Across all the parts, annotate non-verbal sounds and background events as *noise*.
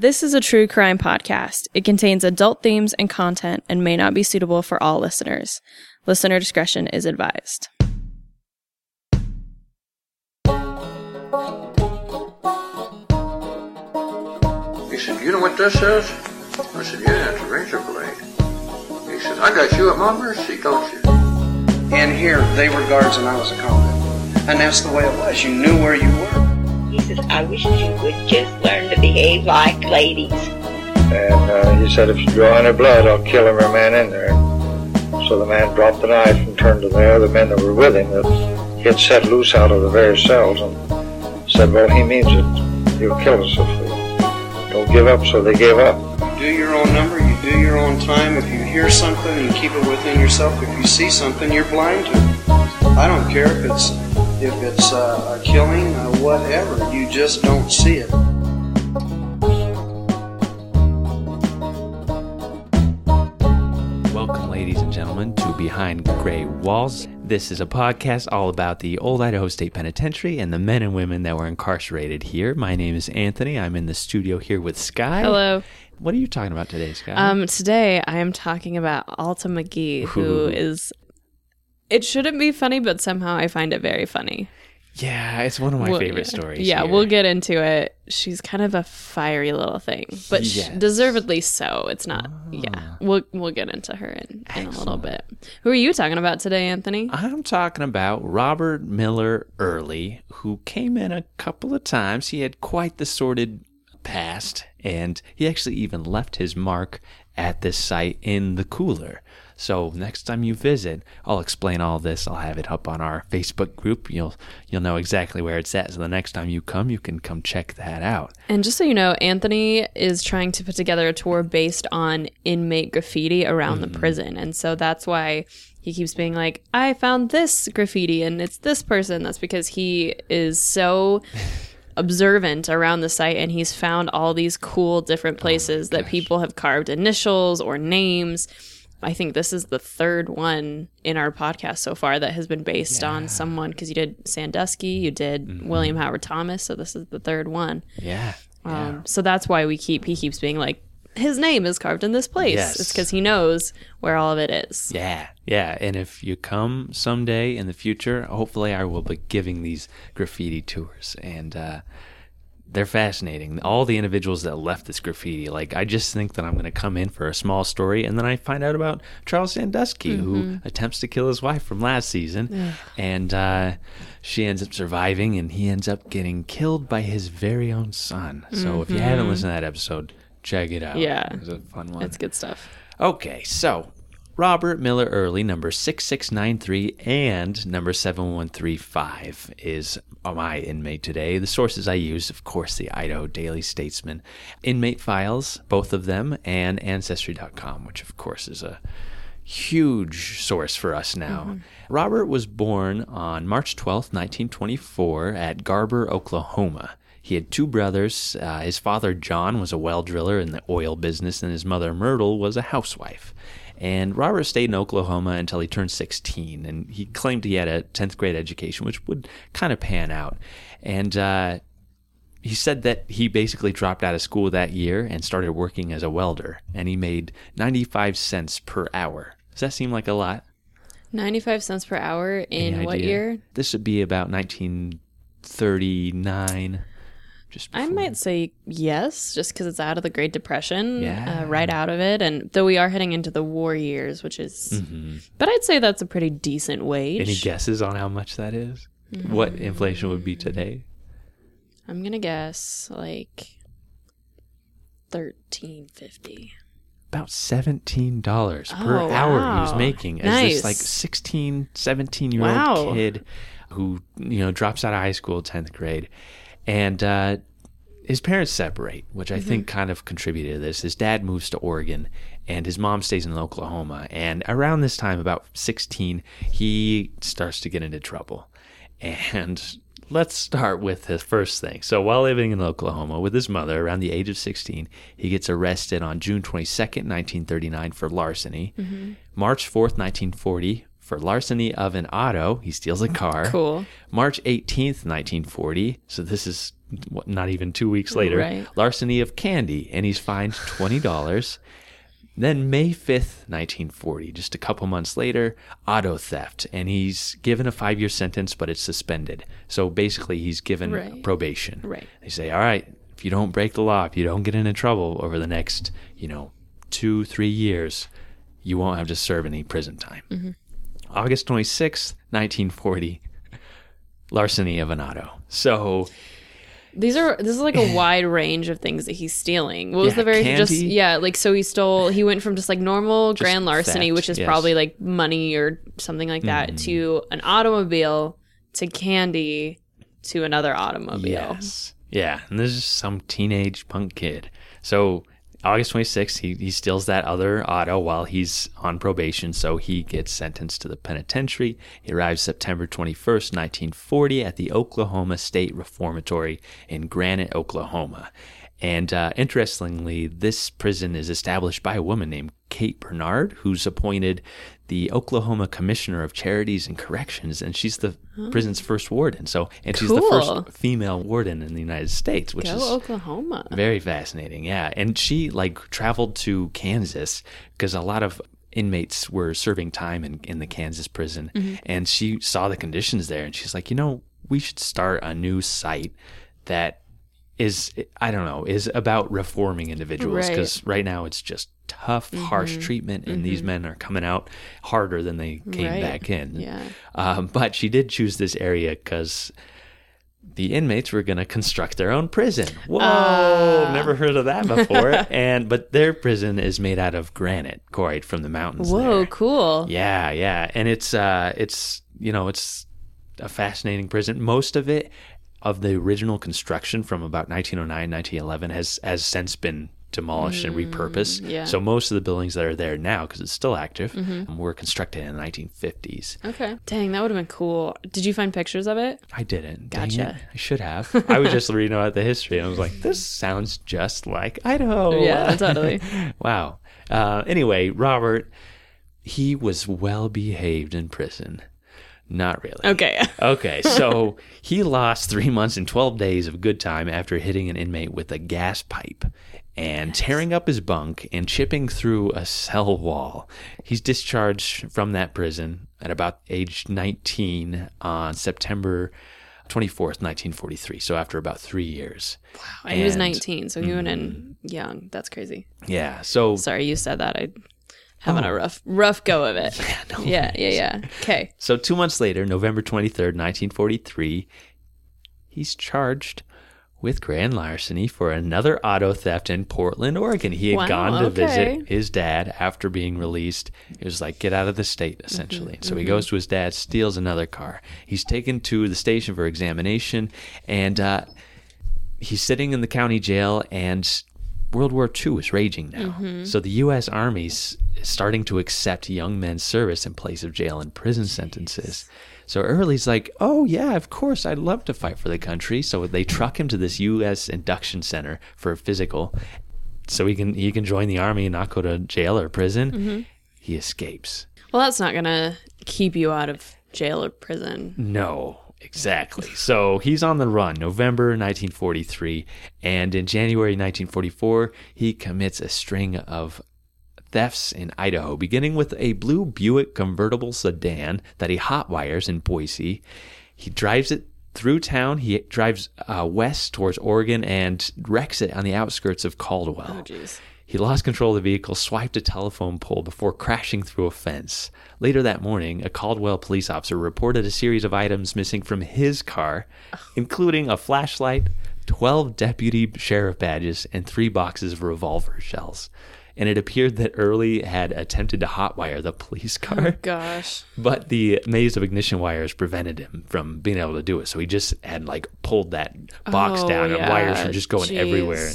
This is a true crime podcast. It contains adult themes and content and may not be suitable for all listeners. Listener discretion is advised. He said, You know what this is? I said, Yeah, it's a razor blade. He said, I got you at my mercy, don't you? And here, they were guards and I was a convict. And that's the way it was. You knew where you were. He says, I wish you would just learn to behave like ladies. And uh, he said, if you draw any blood, I'll kill every man in there. So the man dropped the knife and turned to the other men that were with him that he had set loose out of the various cells and said, well, he means it. He'll kill us if we don't give up. So they gave up. Do your own number, you do your own time. If you hear something, you keep it within yourself. If you see something, you're blind to it. I don't care if it's if it's uh, a killing, uh, whatever. You just don't see it. Welcome, ladies and gentlemen, to Behind Gray Walls. This is a podcast all about the old Idaho State Penitentiary and the men and women that were incarcerated here. My name is Anthony. I'm in the studio here with Sky. Hello. What are you talking about today, Sky? Um, today I am talking about Alta McGee, who Ooh. is. It shouldn't be funny, but somehow I find it very funny. yeah, it's one of my We'll- favorite yeah. stories. Yeah, here. we'll get into it. She's kind of a fiery little thing, but Yes. deservedly so. It's not. Ah. Yeah, we'll we'll get into her in, in a little bit. Who are you talking about today, Anthony? I'm talking about Robert Miller Early, who came in a couple of times. He had quite the sordid past, and he actually even left his mark at this site in the cooler. So next time you visit, I'll explain all this. I'll have it up on our Facebook group. You'll you'll know exactly where it's at. So the next time you come, you can come check that out. And just so you know, Anthony is trying to put together a tour based on inmate graffiti around the mm-hmm. prison. And so that's why he keeps being like, I found this graffiti and it's this person. That's because he is so *laughs* observant around the site and he's found all these cool different oh places that people have carved initials or names. I think this is the third one in our podcast so far that has been based on someone because you did Sandusky, you did William Howard Thomas, so this is the third one. Yeah. Um, so that's why we keep he keeps being like his name is carved in this place. Yes. It's because he knows where all of it is. Yeah, yeah. And if you come someday in the future, hopefully I will be giving these graffiti tours. And uh, they're fascinating. All the individuals that left this graffiti, like, I just think that I'm going to come in for a small story. And then I find out about Charles Sandusky, who attempts to kill his wife from last season. And uh, she ends up surviving, and he ends up getting killed by his very own son. So if you haven't listened to that episode, check it out. Yeah. It was a fun one. It's good stuff. Okay, so Robert Miller Early, number 6693 and number 7135 is my inmate today. The sources I used, of course, the Idaho Daily Statesman, Inmate Files, both of them, and Ancestry.com, which, of course, is a huge source for us now. Robert was born on March 12th, 1924, at Garber, Oklahoma. He had two brothers. Uh, his father, John, was a well driller in the oil business, and his mother, Myrtle, was a housewife. And Robert stayed in Oklahoma until he turned 16, and he claimed he had a 10th grade education, which would kind of pan out. And uh, he said that he basically dropped out of school that year and started working as a welder, and he made 95 cents per hour. Does that seem like a lot? 95 cents per hour in what year? This would be about 1939. Just I might say yes, just because it's out of the Great Depression, Yeah. uh, right out of it. And though we are heading into the war years, which is, Mm-hmm. but I'd say that's a pretty decent wage. Any guesses on how much that is? What inflation would be today? I'm gonna guess like thirteen fifty. About $17 per Oh, hour he was making as Nice. this like 16, 17 year old Wow. kid who, you know, drops out of high school, 10th grade. And uh, his parents separate, which I think kind of contributed to this. His dad moves to Oregon and his mom stays in Oklahoma. And around this time, about 16, he starts to get into trouble. And *laughs* let's start with his first thing. So, while living in Oklahoma with his mother around the age of 16, he gets arrested on June 22nd, 1939, for larceny. March 4th, 1940, for larceny of an auto. He steals a car. Cool. March 18th, 1940. So this is what, not even two weeks later. Right. Larceny of candy, and he's fined $20. then May 5th, 1940, just a couple months later, auto theft, and he's given a five year sentence, but it's suspended. So basically, he's given Right. probation. Right. They say, all right, if you don't break the law, if you don't get into trouble over the next, you know, two, three years, you won't have to serve any prison time. Mm-hmm. August 26th, 1940, larceny of an auto. So These are this is like a *laughs* wide range of things that he's stealing. What was Yeah, the very just yeah, like so he stole he went from just like normal Just grand larceny, theft, which is yes. Probably like money or something like that, mm. to an automobile, to candy, to another automobile. Yes. Yeah. And this is some teenage punk kid. So August 26th, he, he steals that other auto while he's on probation. So he gets sentenced to the penitentiary. He arrives September 21st, 1940, at the Oklahoma State Reformatory in Granite, Oklahoma. And uh, interestingly, this prison is established by a woman named Kate Barnard, who's appointed the Oklahoma Commissioner of Charities and Corrections, and she's the prison's first warden. So, and she's the first female warden in the United States, which Go is Oklahoma. very fascinating. Yeah, and she like traveled to Kansas because a lot of inmates were serving time in, in the Kansas prison, Mm-hmm. and she saw the conditions there, and she's like, you know, we should start a new site that is I don't know is about reforming individuals Mm-hmm. because right now it's just tough, harsh treatment, and these men are coming out harder than they came Right. back in. Yeah. Um, but she did choose this area because the inmates were going to construct their own prison. Whoa, Ah. never heard of that before. *laughs* and but their prison is made out of granite quarried from the mountains. Whoa, there. cool. Yeah, yeah, and it's uh, it's you know it's a fascinating prison. Most of it of the original construction from about 1909, 1911 has has since been demolished and repurposed. Mm, yeah. So most of the buildings that are there now, because it's still active, um, were constructed in the 1950s. Okay. Dang, that would have been cool. Did you find pictures of it? I didn't. Gotcha. I should have. *laughs* I was just reading about the history and I was like, this sounds just like Idaho. Yeah, totally. *laughs* wow. Uh, anyway, Robert, he was well behaved in prison. Not really. Okay. *laughs* Okay, so he lost three months and 12 days of good time after hitting an inmate with a gas pipe and tearing up his bunk and chipping through a cell wall. He's discharged from that prison at about age 19 on September 24th, 1943. So after about three years. Wow. And he was 19, so he went in Mm. young. That's crazy. Yeah, so Sorry, you said that. I having a rough rough go of it. *laughs* Oh. no yeah, yeah, yeah. Okay. So two months later, November 23rd, 1943, he's charged with grand larceny for another auto theft in Portland, Oregon. He had Wow, gone to okay. visit his dad after being released. It was like, get out of the state, essentially. so he goes to his dad, steals another car. He's taken to the station for examination, and uh, he's sitting in the county jail, and World War II is raging now. Mm-hmm. So the U.S. Army's starting to accept young men's service in place of jail and prison sentences. So Early's like, oh, yeah, of course, I'd love to fight for the country. So they truck him to this U.S. induction center for a physical so he can, he can join the Army and not go to jail or prison. Mm-hmm. He escapes. Well, that's not gonna keep you out of jail or prison. No, exactly. So he's on the run, November 1943, and in January 1944, he commits a string of thefts in Idaho, beginning with a blue Buick convertible sedan that he hotwires in Boise. He drives it through town. He drives uh, west towards Oregon and wrecks it on the outskirts of Caldwell. Oh. He lost control of the vehicle, swiped a telephone pole before crashing through a fence. Later that morning, a Caldwell police officer reported a series of items missing from his car, including a flashlight, 12 deputy sheriff badges, and three boxes of revolver shells. And it appeared that Early had attempted to hotwire the police oh, car, Gosh. but the maze of ignition wires prevented him from being able to do it. So he just had like pulled that box Oh, down, and wires were just going Jeez. everywhere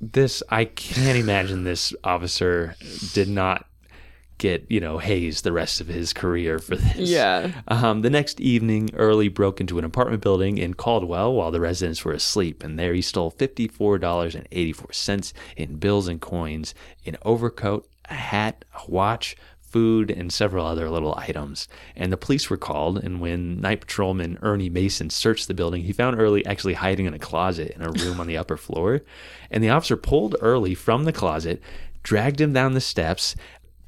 this I can't imagine this officer did not get you know hazed the rest of his career for this. Yeah. Um, the next evening, Early broke into an apartment building in Caldwell while the residents were asleep, and there he stole fifty-four dollars and eighty-four cents in bills and coins, an overcoat, a hat, a watch, food, and several other little items. And the police were called. And when night patrolman Ernie Mason searched the building, he found Early actually hiding in a closet in a room on the upper *laughs* floor. And the officer pulled Early from the closet, dragged him down the steps,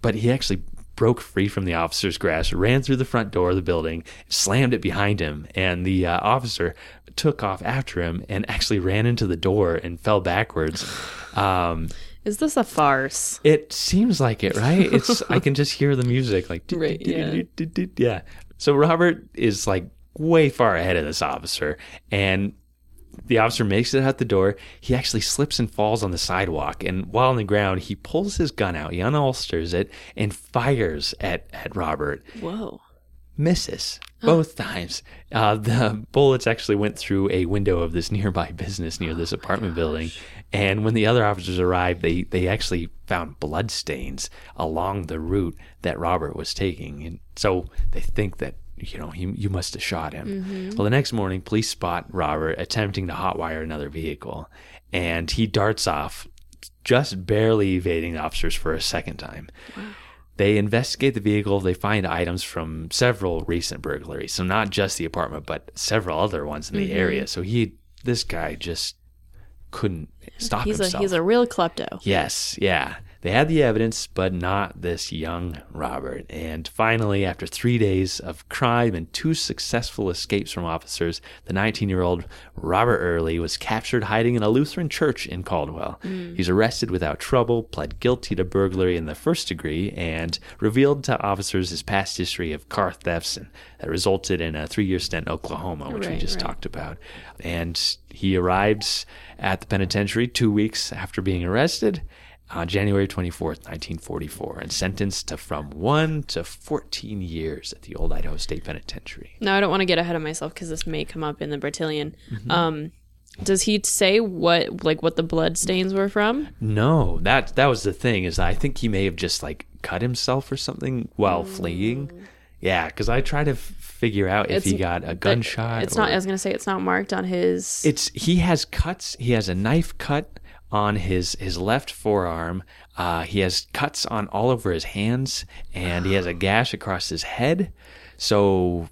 but he actually broke free from the officer's grasp, ran through the front door of the building, slammed it behind him, and the uh, officer took off after him and actually ran into the door and fell backwards. *sighs* Um, Is this a farce? it seems like it, right? *laughs* It's I can just hear the music like Right, yeah. yeah. So Robert is like way far ahead of this officer, and the officer makes it out the door. He actually slips and falls on the sidewalk, and while on the ground, he pulls his gun out, he unholsters it, and fires at at Robert Whoa. misses both times. Uh, the bullets actually went through a window of this nearby business near this apartment building. And when the other officers arrived, they, they actually found blood stains along the route that Robert was taking. And so they think that, you know, he, you must have shot him. Mm-hmm. Well, the next morning, police spot Robert attempting to hotwire another vehicle. And he darts off, just barely evading the officers for a second time. They investigate the vehicle. They find items from several recent burglaries. So not just the apartment, but several other ones in the mm-hmm. area. So he, this guy, just couldn't stop He's a he's a real klepto. Yes, yeah. They had the evidence, but not this young Robert. And finally, after three days of crime and two successful escapes from officers, the 19 year old Robert Early was captured hiding in a Lutheran church in Caldwell. Mm. He's arrested without trouble, pled guilty to burglary in the first degree, and revealed to officers his past history of car thefts and that resulted in a three year stint in Oklahoma, which we just right. talked about. And he arrived at the penitentiary two weeks after being arrested on January 24th, 1944, and sentenced to from 1 to 14 years at the old Idaho State Penitentiary. Now I don't want to get ahead of myself because this may come up in the Bertillon. Mm-hmm. Um, does he say what like what the blood stains were from? No, that that was the thing is I think he may have just like cut himself or something while fleeing. Yeah, because I try to f- figure out if he got a gunshot. It's not. I was gonna say it's not marked on his. It's he has cuts. He has a knife cut on his his left forearm. Uh, he has cuts on all over his hands, and he has a gash across his head. So,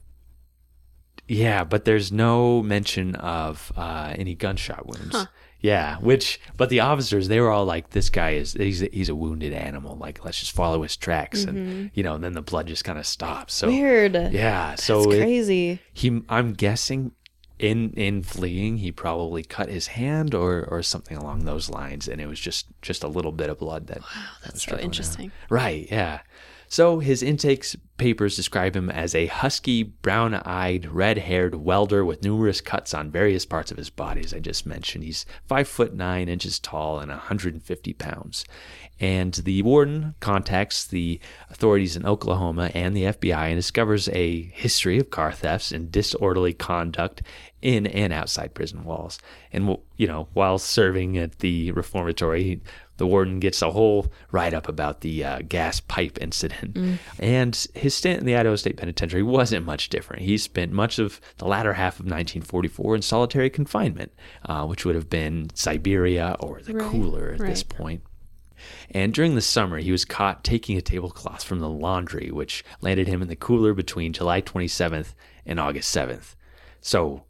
yeah, but there's no mention of uh, any gunshot wounds. Yeah, which but the officers they were all like, "This guy is he's a, he's a wounded animal. Like, let's just follow his tracks." And you know, and then the blood just kind of stops. So Weird. yeah, so It's it- crazy. he i'm guessing in in fleeing he probably cut his hand or or something along those lines and it was just just a little bit of blood that wow That's so interesting. right yeah so his intakes papers describe him as a husky brown-eyed red-haired welder with numerous cuts on various parts of his body as i just mentioned he's five foot nine inches tall and 150 pounds and the warden contacts the authorities in Oklahoma and the FBI and discovers a history of car thefts and disorderly conduct in and outside prison walls. And you know, while serving at the reformatory, the warden gets a whole write up about the uh, gas pipe incident. And his stint in the Idaho State Penitentiary wasn't much different. He spent much of the latter half of 1944 in solitary confinement, uh, which would have been Siberia or the Right, cooler at this point. And during the summer, he was caught taking a tablecloth from the laundry, which landed him in the cooler between July 27th and August 7th. So,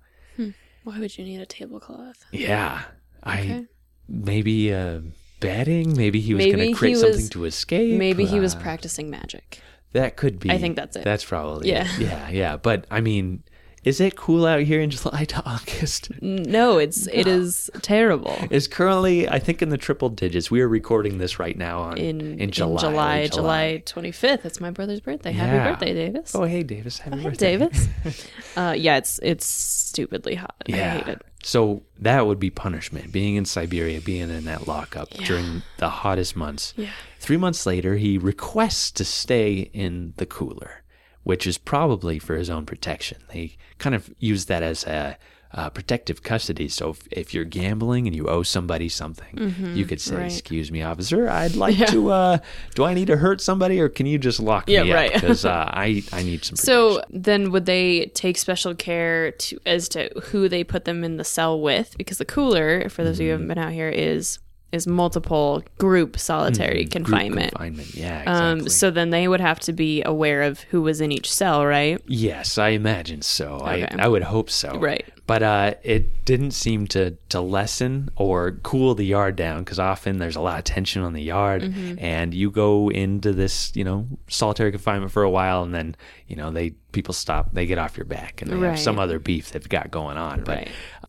Why would you need a tablecloth? yeah, I Okay. maybe uh, betting, maybe he was going to create he something to escape. Maybe he was uh, practicing magic. That could be. I think that's it. That's probably. Yeah. it. Yeah. Yeah. But I mean, is it cool out here in July to *laughs* August? No, it's it is terrible. It's currently, I think, in the triple digits. We are recording this right now on In in July. July, July twenty fifth. It's my brother's birthday. Happy Yeah. birthday, Davis. Oh, hey, Davis. Happy Hey, birthday. Davis. *laughs* uh, yeah, it's it's stupidly hot. I hate it. So that would be punishment. Being in Siberia, being in that lockup Yeah. during the hottest months. Yeah. Three months later, he requests to stay in the cooler, which is probably for his own protection. They kind of use that as a, uh protective custody. So if, if you're gambling and you owe somebody something, you could say, Mm-hmm. right. "Excuse me, officer, I'd *laughs* like Yeah. to. Uh, do I need to hurt somebody, or can you just lock Yeah, me right. *laughs* up? Because uh, I I need some." So then, would they take special care to as to who they put them in the cell with? Because the cooler, for those of you who haven't been out here, is is multiple group solitary Mm, Group confinement. confinement. Yeah, exactly. Um, so then they would have to be aware of who was in each cell, right? Yes, I imagine so. Okay. I, I would hope so. Right. But uh, it didn't seem to, to lessen or cool the yard down because often there's a lot of tension on the yard, Mm-hmm. and you go into this, you know, solitary confinement for a while, and then you know they people stop, they get off your back, and they have some other beef they've got going on. But Right.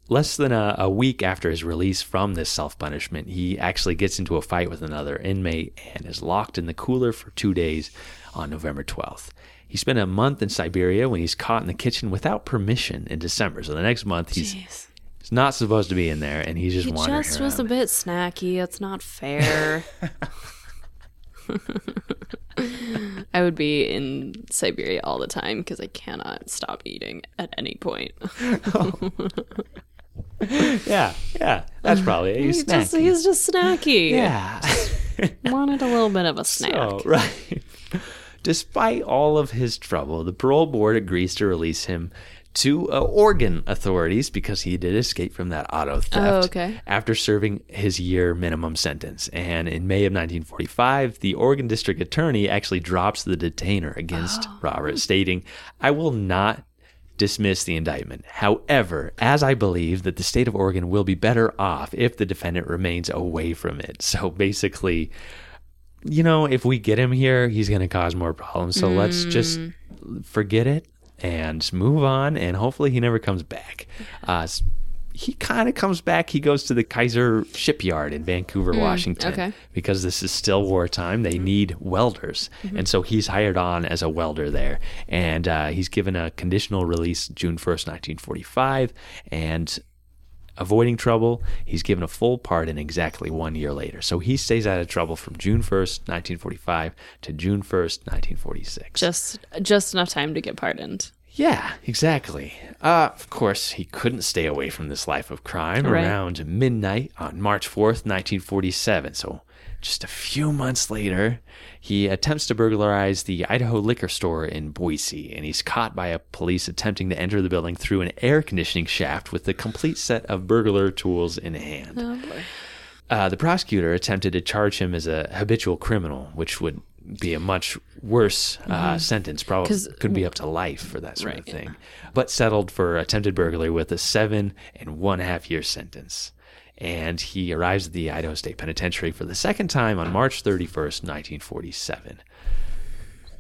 Less than a, a week after his release from this self punishment, he actually gets into a fight with another inmate and is locked in the cooler for two days on November 12th. He spent a month in Siberia when he's caught in the kitchen without permission in December. So the next month he's, Jeez. he's not supposed to be in there and he's just He wandering just was a bit snacky. It's not fair. *laughs* I would be in Siberia all the time because I cannot stop eating at any point. *laughs* Oh. *laughs* yeah, yeah, that's probably it. He's he's, just, snacky. he's just snacky. yeah. *laughs* Wanted a little bit of a snack. So, right. Despite all of his trouble, the parole board agrees to release him to uh, Oregon authorities because he did escape from that auto theft Oh, okay. after serving his year minimum sentence. And in May of 1945, the Oregon District Attorney actually drops the detainer against Oh. *gasps* Robert, stating, I will not dismiss the indictment. However, as I believe that the state of Oregon will be better off if the defendant remains away from it. *laughs* So basically, you know, if we get him here, he's going to cause more problems. So let's just forget it and move on. And hopefully he never comes back. Uh, he kind of comes back. He goes to the Kaiser shipyard in Vancouver, Washington, okay. because this is still wartime. They need welders. And so he's hired on as a welder there. And uh, he's given a conditional release June 1st, 1945. And avoiding trouble. He's given a full pardon exactly one year later. So he stays out of trouble from June 1st, 1945 to June 1st, 1946. Just just enough time to get pardoned. Yeah, exactly. Uh, of course, he couldn't stay away from this life of crime Right. around midnight on March 4th, 1947. So just a few months later, he attempts to burglarize the Idaho liquor store in Boise, and he's caught by a police attempting to enter the building through an air conditioning shaft with a complete set of burglar tools in hand. Oh boy. Uh, the prosecutor attempted to charge him as a habitual criminal, which would be a much worse uh, sentence. Probably could be up to life for that sort Right, of yeah. thing. But settled for attempted burglary with a seven and one half year sentence. And he arrives at the Idaho State Penitentiary for the second time on March 31st, 1947.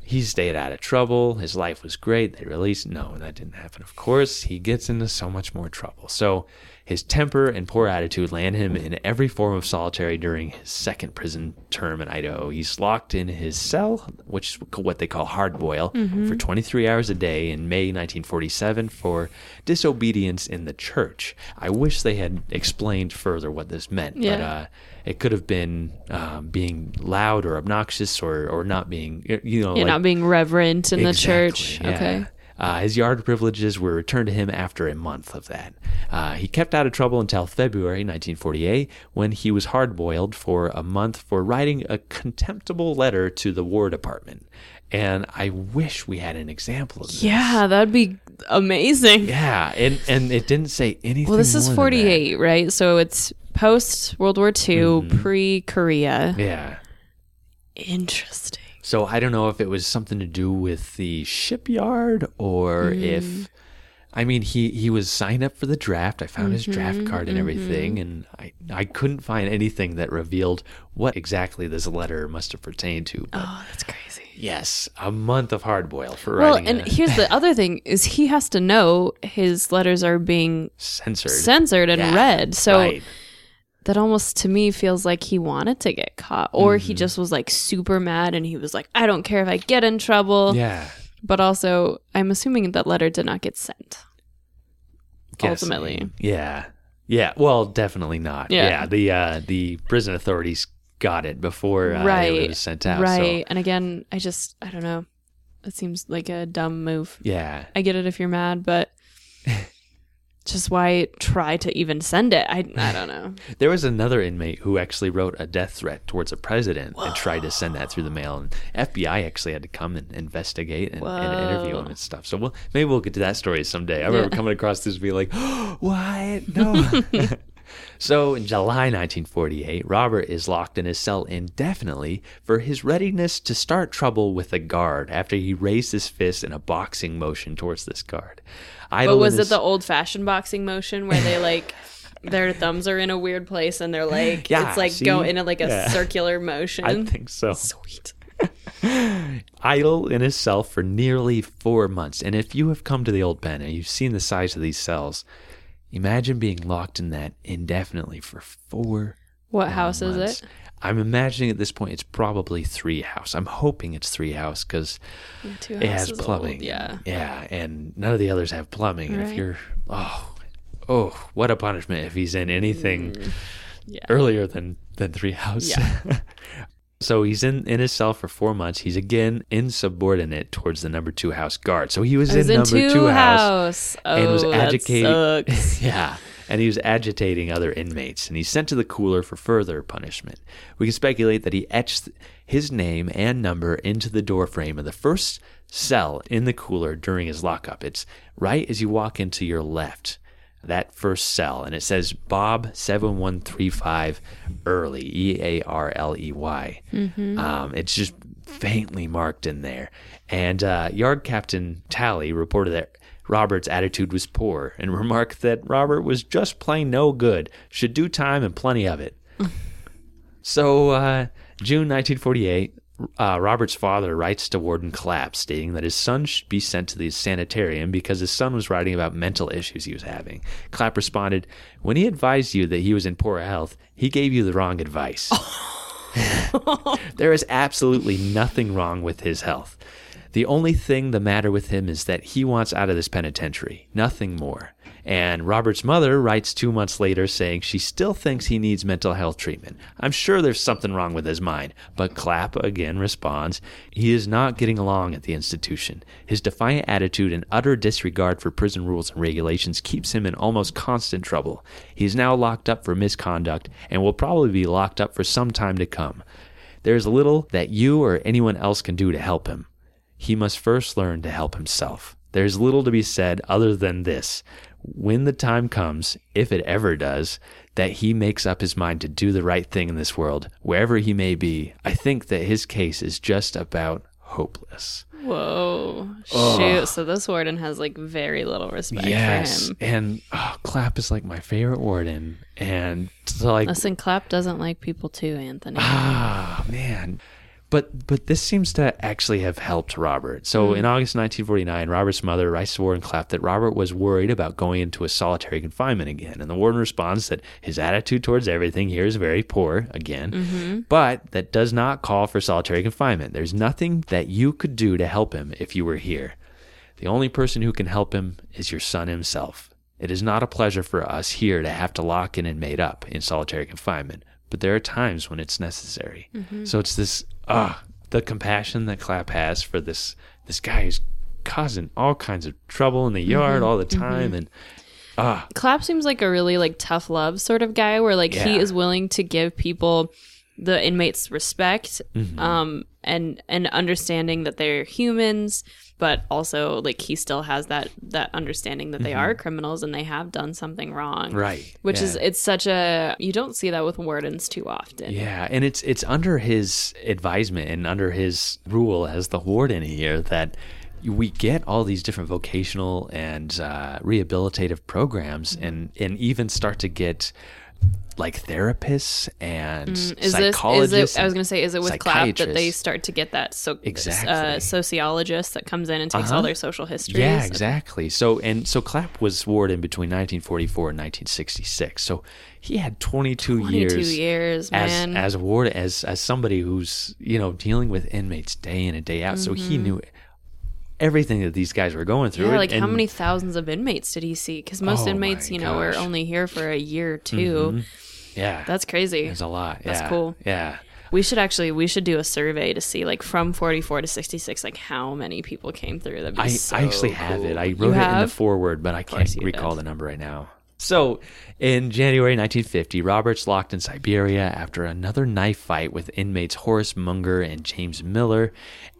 He stayed out of trouble. His life was great. They released. No, that didn't happen. Of course, he gets into so much more trouble. So his temper and poor attitude land him in every form of solitary during his second prison term in Idaho. He's locked in his cell, which is what they call hard boil, for 23 hours a day in May 1947 for disobedience in the church. I wish they had explained further what this meant, but Yeah. uh, it could have been um, being loud or obnoxious or, or not being, you know, like- not being reverent in the church. Yeah. Okay. Uh, his yard privileges were returned to him after a month of that. Uh, he kept out of trouble until February 1948 when he was hard boiled for a month for writing a contemptible letter to the War Department. And I wish we had an example of this. Yeah, that'd be amazing. Yeah, and, and it didn't say anything. Well, this is more than 48, right? So it's post World War II, Mm-hmm. pre Korea. Yeah. Interesting. So I don't know if it was something to do with the shipyard or Mm. if I mean he he was signed up for the draft. I found his Mm-hmm, draft card and everything and I I couldn't find anything that revealed what exactly this letter must have pertained to. Oh, that's crazy. yes, a month of hard boil for Well, writing Well, and a here's the *laughs* other thing is he has to know his letters are being censored. censored and Yeah, read. So right. That almost to me feels like he wanted to get caught or Mm-hmm. he just was like super mad and he was like I don't care if I get in trouble. Yeah. But also I'm assuming that letter did not get sent. guessing. Ultimately. Yeah. Yeah, well, definitely not. Yeah. Yeah, the uh the prison authorities got it before uh, right. it was sent out. right. So, And again, I just I don't know. It seems like a dumb move. yeah. I get it if you're mad, but *laughs* just why try to even send it? I I don't know. *sighs* There was another inmate who actually wrote a death threat towards a president and tried to send that through the mail. And FBI actually had to come and investigate and, and interview him and stuff. So we'll, maybe we'll get to that story someday. I remember Yeah. coming across this and being like, oh, what? No. *laughs* So in July 1948, Robert is locked in his cell indefinitely for his readiness to start trouble with a guard after he raised his fist in a boxing motion towards this guard. But was it the old fashioned boxing motion where they like *laughs* their thumbs are in a weird place and they're like Yeah, it's like see? go in a, like a Yeah. circular motion? I think so. *laughs* Sweet. *laughs* idle in his cell for nearly four months. And if you have come to the old pen and you've seen the size of these cells, imagine being locked in that indefinitely for four. What house is it? I'm imagining at this point it's probably three house. I'm hoping it's three house because it has plumbing. old, yeah. yeah, and none of the others have plumbing. And if you're, oh, oh, what a punishment if he's in anything Mm, Yeah. earlier than than three house. *laughs* so he's in in his cell for four months. He's again insubordinate towards the number two house guard. So he was, I was in, in number two, house house. Oh, and was agitating. sucks. *laughs* yeah. And he was agitating other inmates, and he's sent to the cooler for further punishment. We can speculate that he etched his name and number into the door frame of the first cell in the cooler during his lockup. It's right as you walk into your left, that first cell, and it says Bob seven one three five early E A R L E Y. Um, it's just faintly marked in there. And uh, Yard Captain Tally reported that Robert's attitude was poor and remarked that Robert was just plain no good, should do time and plenty of it. *laughs* so, uh, June 1948, uh, Robert's father writes to Warden Clapp stating that his son should be sent to the sanitarium because his son was writing about mental issues he was having. Clapp responded, When he advised you that he was in poor health, he gave you the wrong advice. *laughs* *laughs* there is absolutely nothing wrong with his health. The only thing the matter with him is that he wants out of this penitentiary, nothing more. And Robert's mother writes two months later saying she still thinks he needs mental health treatment. I'm sure there's something wrong with his mind. But Clapp again responds he is not getting along at the institution. His defiant attitude and utter disregard for prison rules and regulations keeps him in almost constant trouble. He is now locked up for misconduct and will probably be locked up for some time to come. There is little that you or anyone else can do to help him. He must first learn to help himself. There's little to be said other than this. When the time comes, if it ever does, that he makes up his mind to do the right thing in this world, wherever he may be, I think that his case is just about hopeless. Whoa. Shoot. So this warden has like very little respect for yes. him. And oh, Clapp is like my favorite warden. And so like Listen, Clapp doesn't like people too, Anthony. Ah, man. But but this seems to actually have helped Robert. So hmm. in August 1949, Robert's mother writes to Warden Clapp that Robert was worried about going into a solitary confinement again, and the warden responds that his attitude towards everything here is very poor again, mm-hmm. but that does not call for solitary confinement. There's nothing that you could do to help him if you were here. The only person who can help him is your son himself. It is not a pleasure for us here to have to lock an inmate up in solitary confinement, but there are times when it's necessary. Mm-hmm. So it's this ah the compassion that Clapp has for this this guy who's causing all kinds of trouble in the yard all the time and ah. Clapp seems like a really like tough love sort of guy where like he is willing to give people the inmates respect Mm-hmm. um and and understanding that they're humans but also like he still has that that understanding that they are criminals and they have done something wrong. Mm-hmm. right which is it's such a you don't see that with wardens too often. Yeah, and it's it's under his advisement and under his rule as the warden here that we get all these different vocational and uh, rehabilitative programs, and and even start to get like therapists and Mm, is this psychologists. is it i was going to say is it with Clapp that they start to get that so Exactly. uh, sociologist that comes in and takes Uh-huh. all their social histories Yeah, exactly. So and so Clapp was warden between 1944 and 1966. So he had 22, 22 years, years, as man. as a warden as as somebody who's you know dealing with inmates day in and day out. So he knew everything that these guys were going through. Mm-hmm. Yeah, and- like how many thousands of inmates did he see? Because most Oh inmates, you know, are gosh. Mm-hmm. only here for a year or 2 Yeah, That's crazy. there's a lot. That's yeah, cool. Yeah. We should actually we should do a survey to see like from 44 to 66 like how many people came through. That'd be I, so I actually have it. I wrote You it in the forward, but I can't recall did. the number right now. So, in January 1950, Roberts locked in Siberia after another knife fight with inmates Horace Munger and James Miller,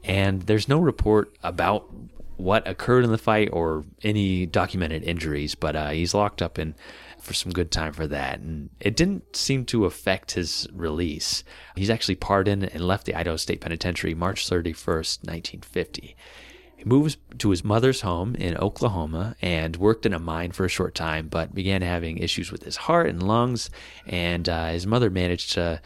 and there's no report about what occurred in the fight or any documented injuries, but uh, he's locked up in for some good time for that. And it didn't seem to affect his release. He's actually pardoned and left the Idaho State Penitentiary March 31st, 1950. He moves to his mother's home in Oklahoma and worked in a mine for a short time, but began having issues with his heart and lungs. And uh, his mother managed to,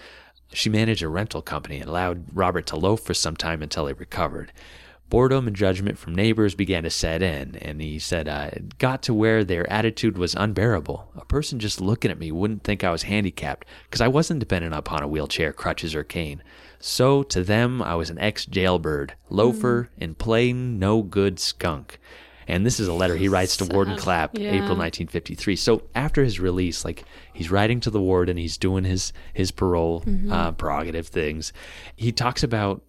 she managed a rental company and allowed Robert to loaf for some time until he recovered. Boredom and judgment from neighbors began to set in, and he said uh, it got to where their attitude was unbearable. A person just looking at me wouldn't think I was handicapped because I wasn't dependent upon a wheelchair, crutches, or cane. So to them, I was an ex jailbird, loafer, and plain no good skunk. And this is a letter he writes to Warden Clapp, Yeah. April 1953. So after his release, like he's writing to the warden, he's doing his his parole uh, prerogative things. He talks about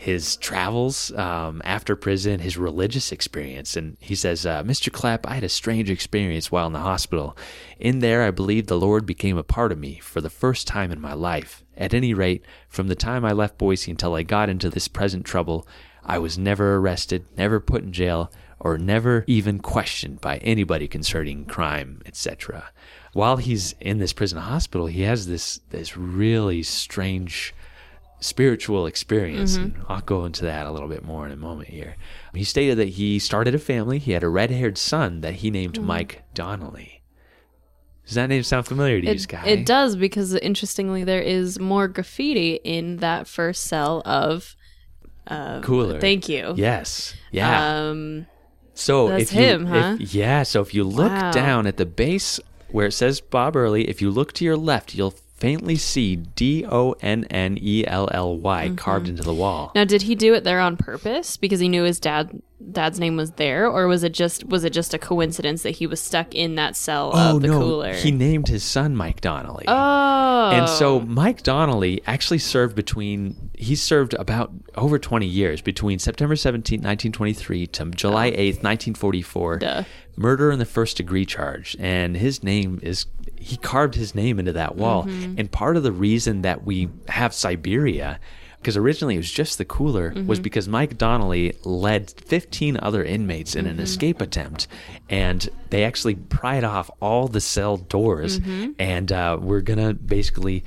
his travels um, after prison, his religious experience. And he says, uh, Mr. Clapp, I had a strange experience while in the hospital. In there, I believe the Lord became a part of me for the first time in my life. At any rate, from the time I left Boise until I got into this present trouble, I was never arrested, never put in jail, or never even questioned by anybody concerning crime, etc. While he's in this prison hospital, he has this this really strange spiritual experience. And I'll go into that a little bit more in a moment here. He stated that he started a family. He had a red haired son that he named Mike Donnelly. Does that name sound familiar to you, It, Sky? it does because interestingly, there is more graffiti in that first cell of. Uh, Cooler. Thank you. Yes. Yeah. Um, so that's if you, him, huh? if- yeah. So if you look Wow. down at the base where it says Bob Early, if you look to your left, you'll faintly see D O N N E L L Y Mm-hmm. carved into the wall. now, did he do it there on purpose because he knew his dad dad's name was there, or was it just was it just a coincidence that he was stuck in that cell oh of the no, cooler? he named his son Mike Donnelly. oh, And so Mike Donnelly actually served between he served about over 20 years between September 17, 1923 to July 8th, 1944. Murder in the first degree charge and his name is he carved his name into that wall. Mm-hmm. And part of the reason that we have Siberia because originally it was just the cooler was mm-hmm. because Mike Donnelly led 15 other inmates in an mm-hmm. escape attempt. And they actually pried off all the cell doors. And uh, we're gonna basically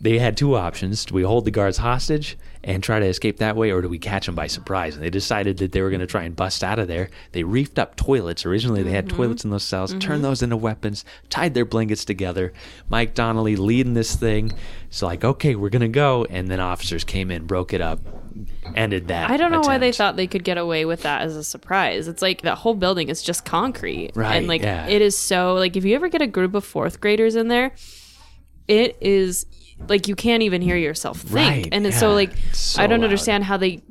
they had two options. Do we hold the guards hostage and try to escape that way or do we catch them by surprise? And they decided that they were going to try and bust out of there. They reefed up toilets. Originally they had mm-hmm. toilets in those cells mm-hmm. turned those into weapons tied their blankets together. Mike donnelly leading this thing. It's like okay we're going to go. And then officers came in broke it up ended that I don't know why they thought they could get away with that as a surprise. It's like that whole building is just concrete. Right, And like yeah. it is so like if you ever get a group of fourth graders in there, it is like you can't even hear yourself think. Right, And it's so like so I don't loud. understand how they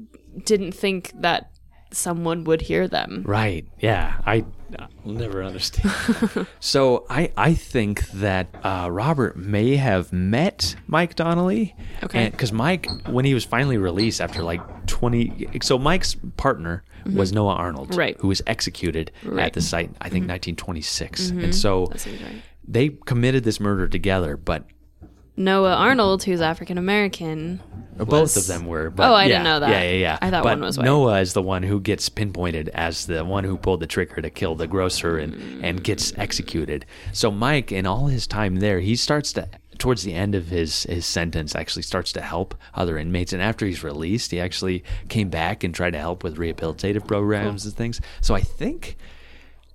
didn't think that someone would hear them. Right. Yeah. I will never understand. *laughs* so I I think that uh, Robert may have met Mike Donnelly. Okay. Because Mike, when he was finally released after like twenty, so Mike's partner mm-hmm. was Noah Arnold, Right. who was executed at the site. I think mm-hmm. 1926, and mm-hmm. so right. they committed this murder together, but. Noah Arnold, who's African American. Both was- of them were. Oh, but Oh, I yeah, didn't know that. Yeah, yeah, yeah. I thought but one was white. Noah is the one who gets pinpointed as the one who pulled the trigger to kill the grocer and, and gets executed. So Mike, in all his time there, he starts to towards the end of his his sentence actually starts to help other inmates and after he's released he actually came back and tried to help with rehabilitative programs and things so i think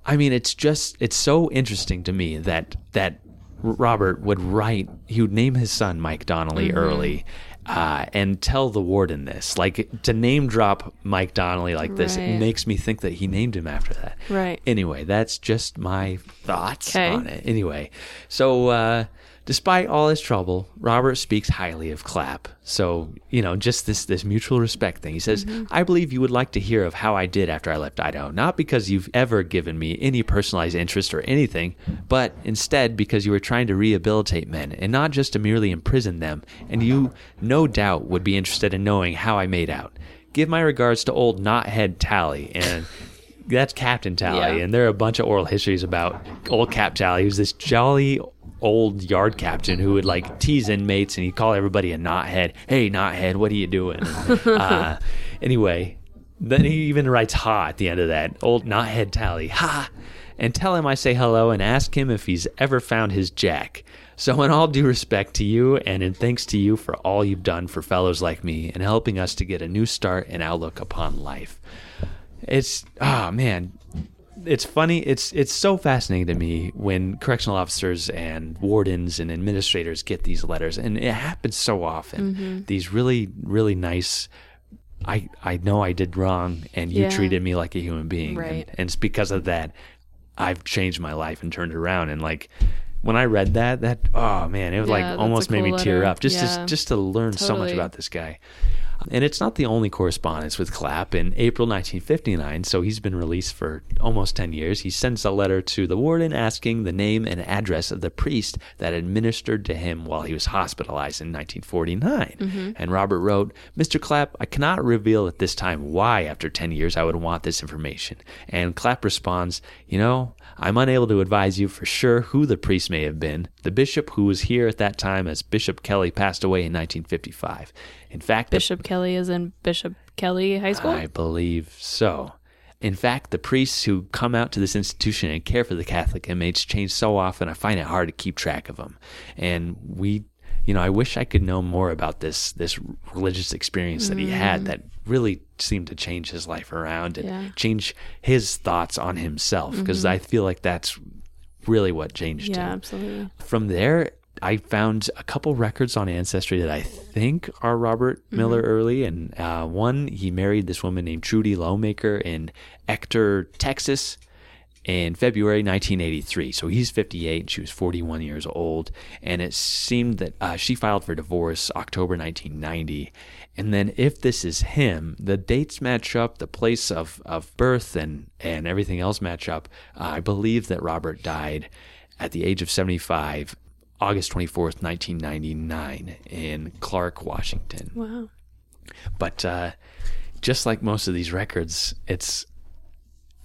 I mean, it's just it's so interesting to me that that Robert would write. He would name his son Mike Donnelly Mm-hmm. early, uh, and tell the warden this. Like to name drop Mike Donnelly like this Right. makes me think that he named him after that. Right. Anyway, that's just my thoughts 'Kay. on it. Anyway, so uh, despite all his trouble, Robert speaks highly of Clapp. So you know, just this this mutual respect thing. He says, Mm-hmm. "I believe you would like to hear of how I did after I left Idaho, not because you've ever given me any personalized interest or anything, but instead because you were trying to rehabilitate men and not just to merely imprison them. And you, no doubt, would be interested in knowing how I made out. Give my regards to old knothead Tally and." That's Captain Tally, Yeah. and there are a bunch of oral histories about old Cap Tally, who's this jolly old yard captain who would like tease inmates and he'd call everybody a knothead. Hey, knothead, what are you doing? *laughs* uh, anyway, then he even writes ha at the end of that. Old knothead Tally, ha. and tell him I say hello and ask him if he's ever found his Jack. So, in all due respect to you, and in thanks to you for all you've done for fellows like me and helping us to get a new start and outlook upon life. It's, ah, man, it's funny. It's it's so fascinating to me when correctional officers and wardens and administrators get these letters, and it happens so often. These really really nice. I I know I did wrong, and you Yeah. treated me like a human being, Right. and, and it's because of that I've changed my life and turned around. And like when I read that, that oh man, it was Yeah, like almost made me cool tear up just Yeah. to just to learn so much about this guy. And it's not the only correspondence with Clapp. In April 1959, so he's been released for almost 10 years, he sends a letter to the warden asking the name and address of the priest that administered to him while he was hospitalized in 1949. Mm-hmm. And Robert wrote, Mr. Clapp, I cannot reveal at this time why, after 10 years, I would want this information. And Clapp responds, You know, I'm unable to advise you for sure who the priest may have been. The bishop who was here at that time as Bishop Kelly passed away in 1955. In fact, the Bishop Kelly is in Bishop Kelly High School. I believe so. In fact, the priests who come out to this institution and care for the Catholic inmates change so often, I find it hard to keep track of them. And we, you know, I wish I could know more about this this religious experience that he had mm. that really seemed to change his life around and Yeah. change his thoughts on himself because mm-hmm. I feel like that's really what changed yeah, him absolutely. from there i found a couple records on ancestry that i think are robert miller early and uh, one he married this woman named trudy lowmaker in ector texas in february 1983 so he's 58 and she was 41 years old and it seemed that uh, she filed for divorce october 1990 and then if this is him the dates match up the place of, of birth and, and everything else match up. Uh, i believe that robert died at the age of 75, August 24th, 1999, in Clark, Washington. Wow. But uh, just like most of these records, it's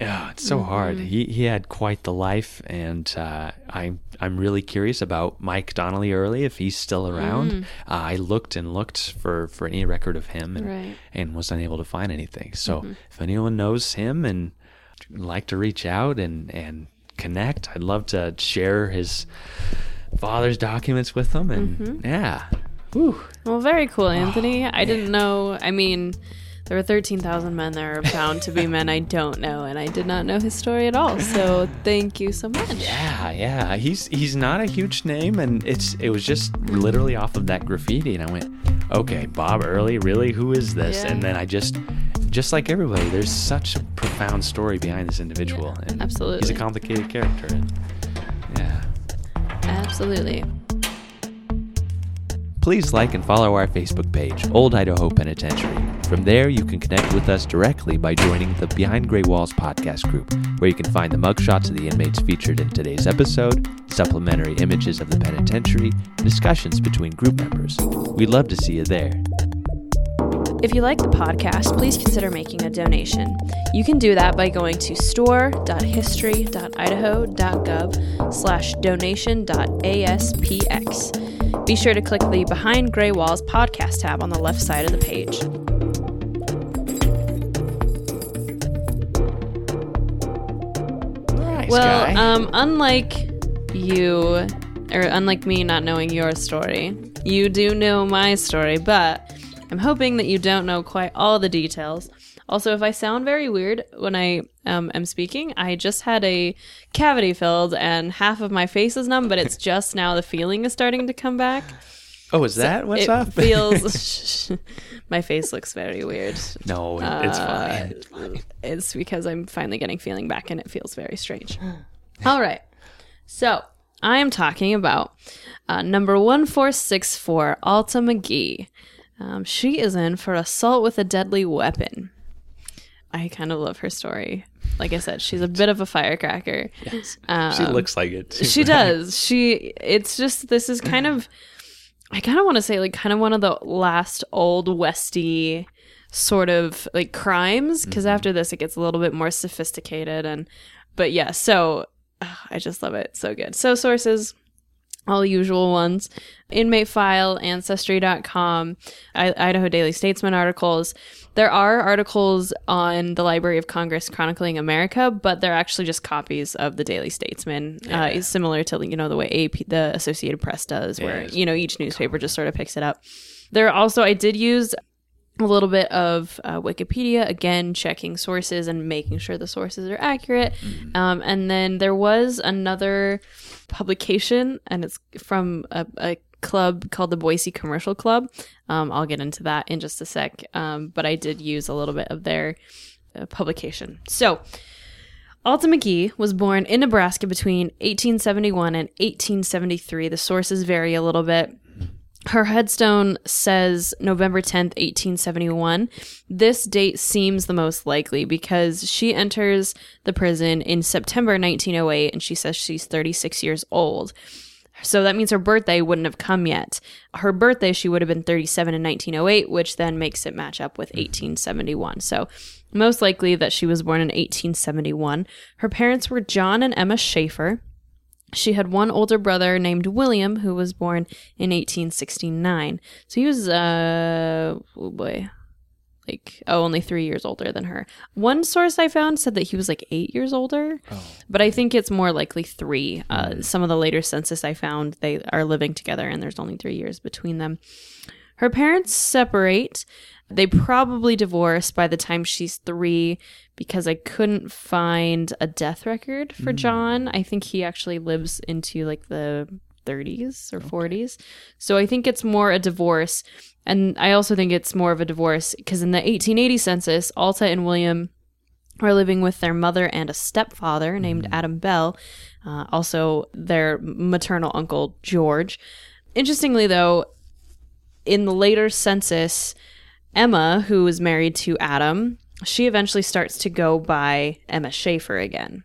yeah, it's so hard. He he had quite the life, and uh, I'm I'm really curious about Mike Donnelly early if he's still around. Uh, I looked and looked for, for any record of him, and Right. and was unable to find anything. So if anyone knows him and like to reach out and and connect, I'd love to share his father's documents with them. And mm-hmm. yeah, Whew. Well, very cool, Anthony. I didn't know. I mean, there are 13,000 men that are bound to be men I don't know, and I did not know his story at all. So *laughs* thank you so much. Yeah, yeah. He's he's not a huge name, and it's it was just literally off of that graffiti, and I went, okay, Bob Early, really? Who is this? Yeah. And then I just, just like everybody, there's such a profound story behind this individual, and he's a complicated character, and yeah. Absolutely. Please like and follow our Facebook page, Old Idaho Penitentiary. From there, you can connect with us directly by joining the Behind Gray Walls podcast group, where you can find the mugshots of the inmates featured in today's episode, supplementary images of the penitentiary, discussions between group members. We'd love to see you there. If you like the podcast, please consider making a donation. You can do that by going to store.history.idaho.gov slash donation.aspx. Be sure to click the Behind Gray Walls podcast tab on the left side of the page. Nice Well, um, unlike you, or unlike me not knowing your story, you do know my story, but I'm hoping that you don't know quite all the details. Also, if I sound very weird when I um, am speaking, I just had a cavity filled and half of my face is numb, but it's *laughs* just now the feeling is starting to come back. oh, is that what's up? it up? *laughs* feels. *laughs* my face looks very weird. no, it's Uh, fine. It's fine. It's because I'm finally getting feeling back and it feels very strange. All right. So I am talking about uh, number 1464, Alta McGee. Um, she is in for assault with a deadly weapon. I kind of love her story. Like I said, she's a bit of a firecracker. Yes, she looks like it. too. Um, She does. She. It's just this is kind of. I kind of want to say like kind of one of the last old westy sort of like crimes because after this it gets a little bit more sophisticated and but yeah so I just love it so good. So sources. All usual ones. Inmate file, ancestry.com, I- Idaho Daily Statesman articles. There are articles on the Library of Congress chronicling America, but they're actually just copies of the Daily Statesman, uh, similar to you know the way AP, the Associated Press does, where Yes. you know each newspaper just sort of picks it up. There also I did use a little bit of uh, Wikipedia, again, checking sources and making sure the sources are accurate. Um, and then there was another publication, and it's from a, a club called the Boise Commercial Club. Um, I'll get into that in just a sec. Um, but I did use a little bit of their uh, publication. So, Alta McGee was born in Nebraska between 1871 and 1873. The sources vary a little bit. Her headstone says November 10th, 1871. This date seems the most likely because she enters the prison in September 1908 and she says she's 36 years old. So that means her birthday wouldn't have come yet. Her birthday, she would have been 37 in 1908, which then makes it match up with 1871. So most likely that she was born in 1871. Her parents were John and Emma Schaefer. She had one older brother named William who was born in 1869. So he was, uh, oh boy, like, oh, only three years older than her. One source I found said that he was like eight years older, but I think it's more likely three. Uh, some of the later census I found, they are living together and there's only three years between them. Her parents separate. They probably divorced by the time she's three because I couldn't find a death record for John. I think he actually lives into like the 30s or 40s. So I think it's more a divorce. And I also think it's more of a divorce because in the 1880 census, Alta and William are living with their mother and a stepfather named Adam Bell, uh, also their maternal uncle, George. Interestingly, though, in the later census, Emma, who was married to Adam, she eventually starts to go by Emma Schaefer again.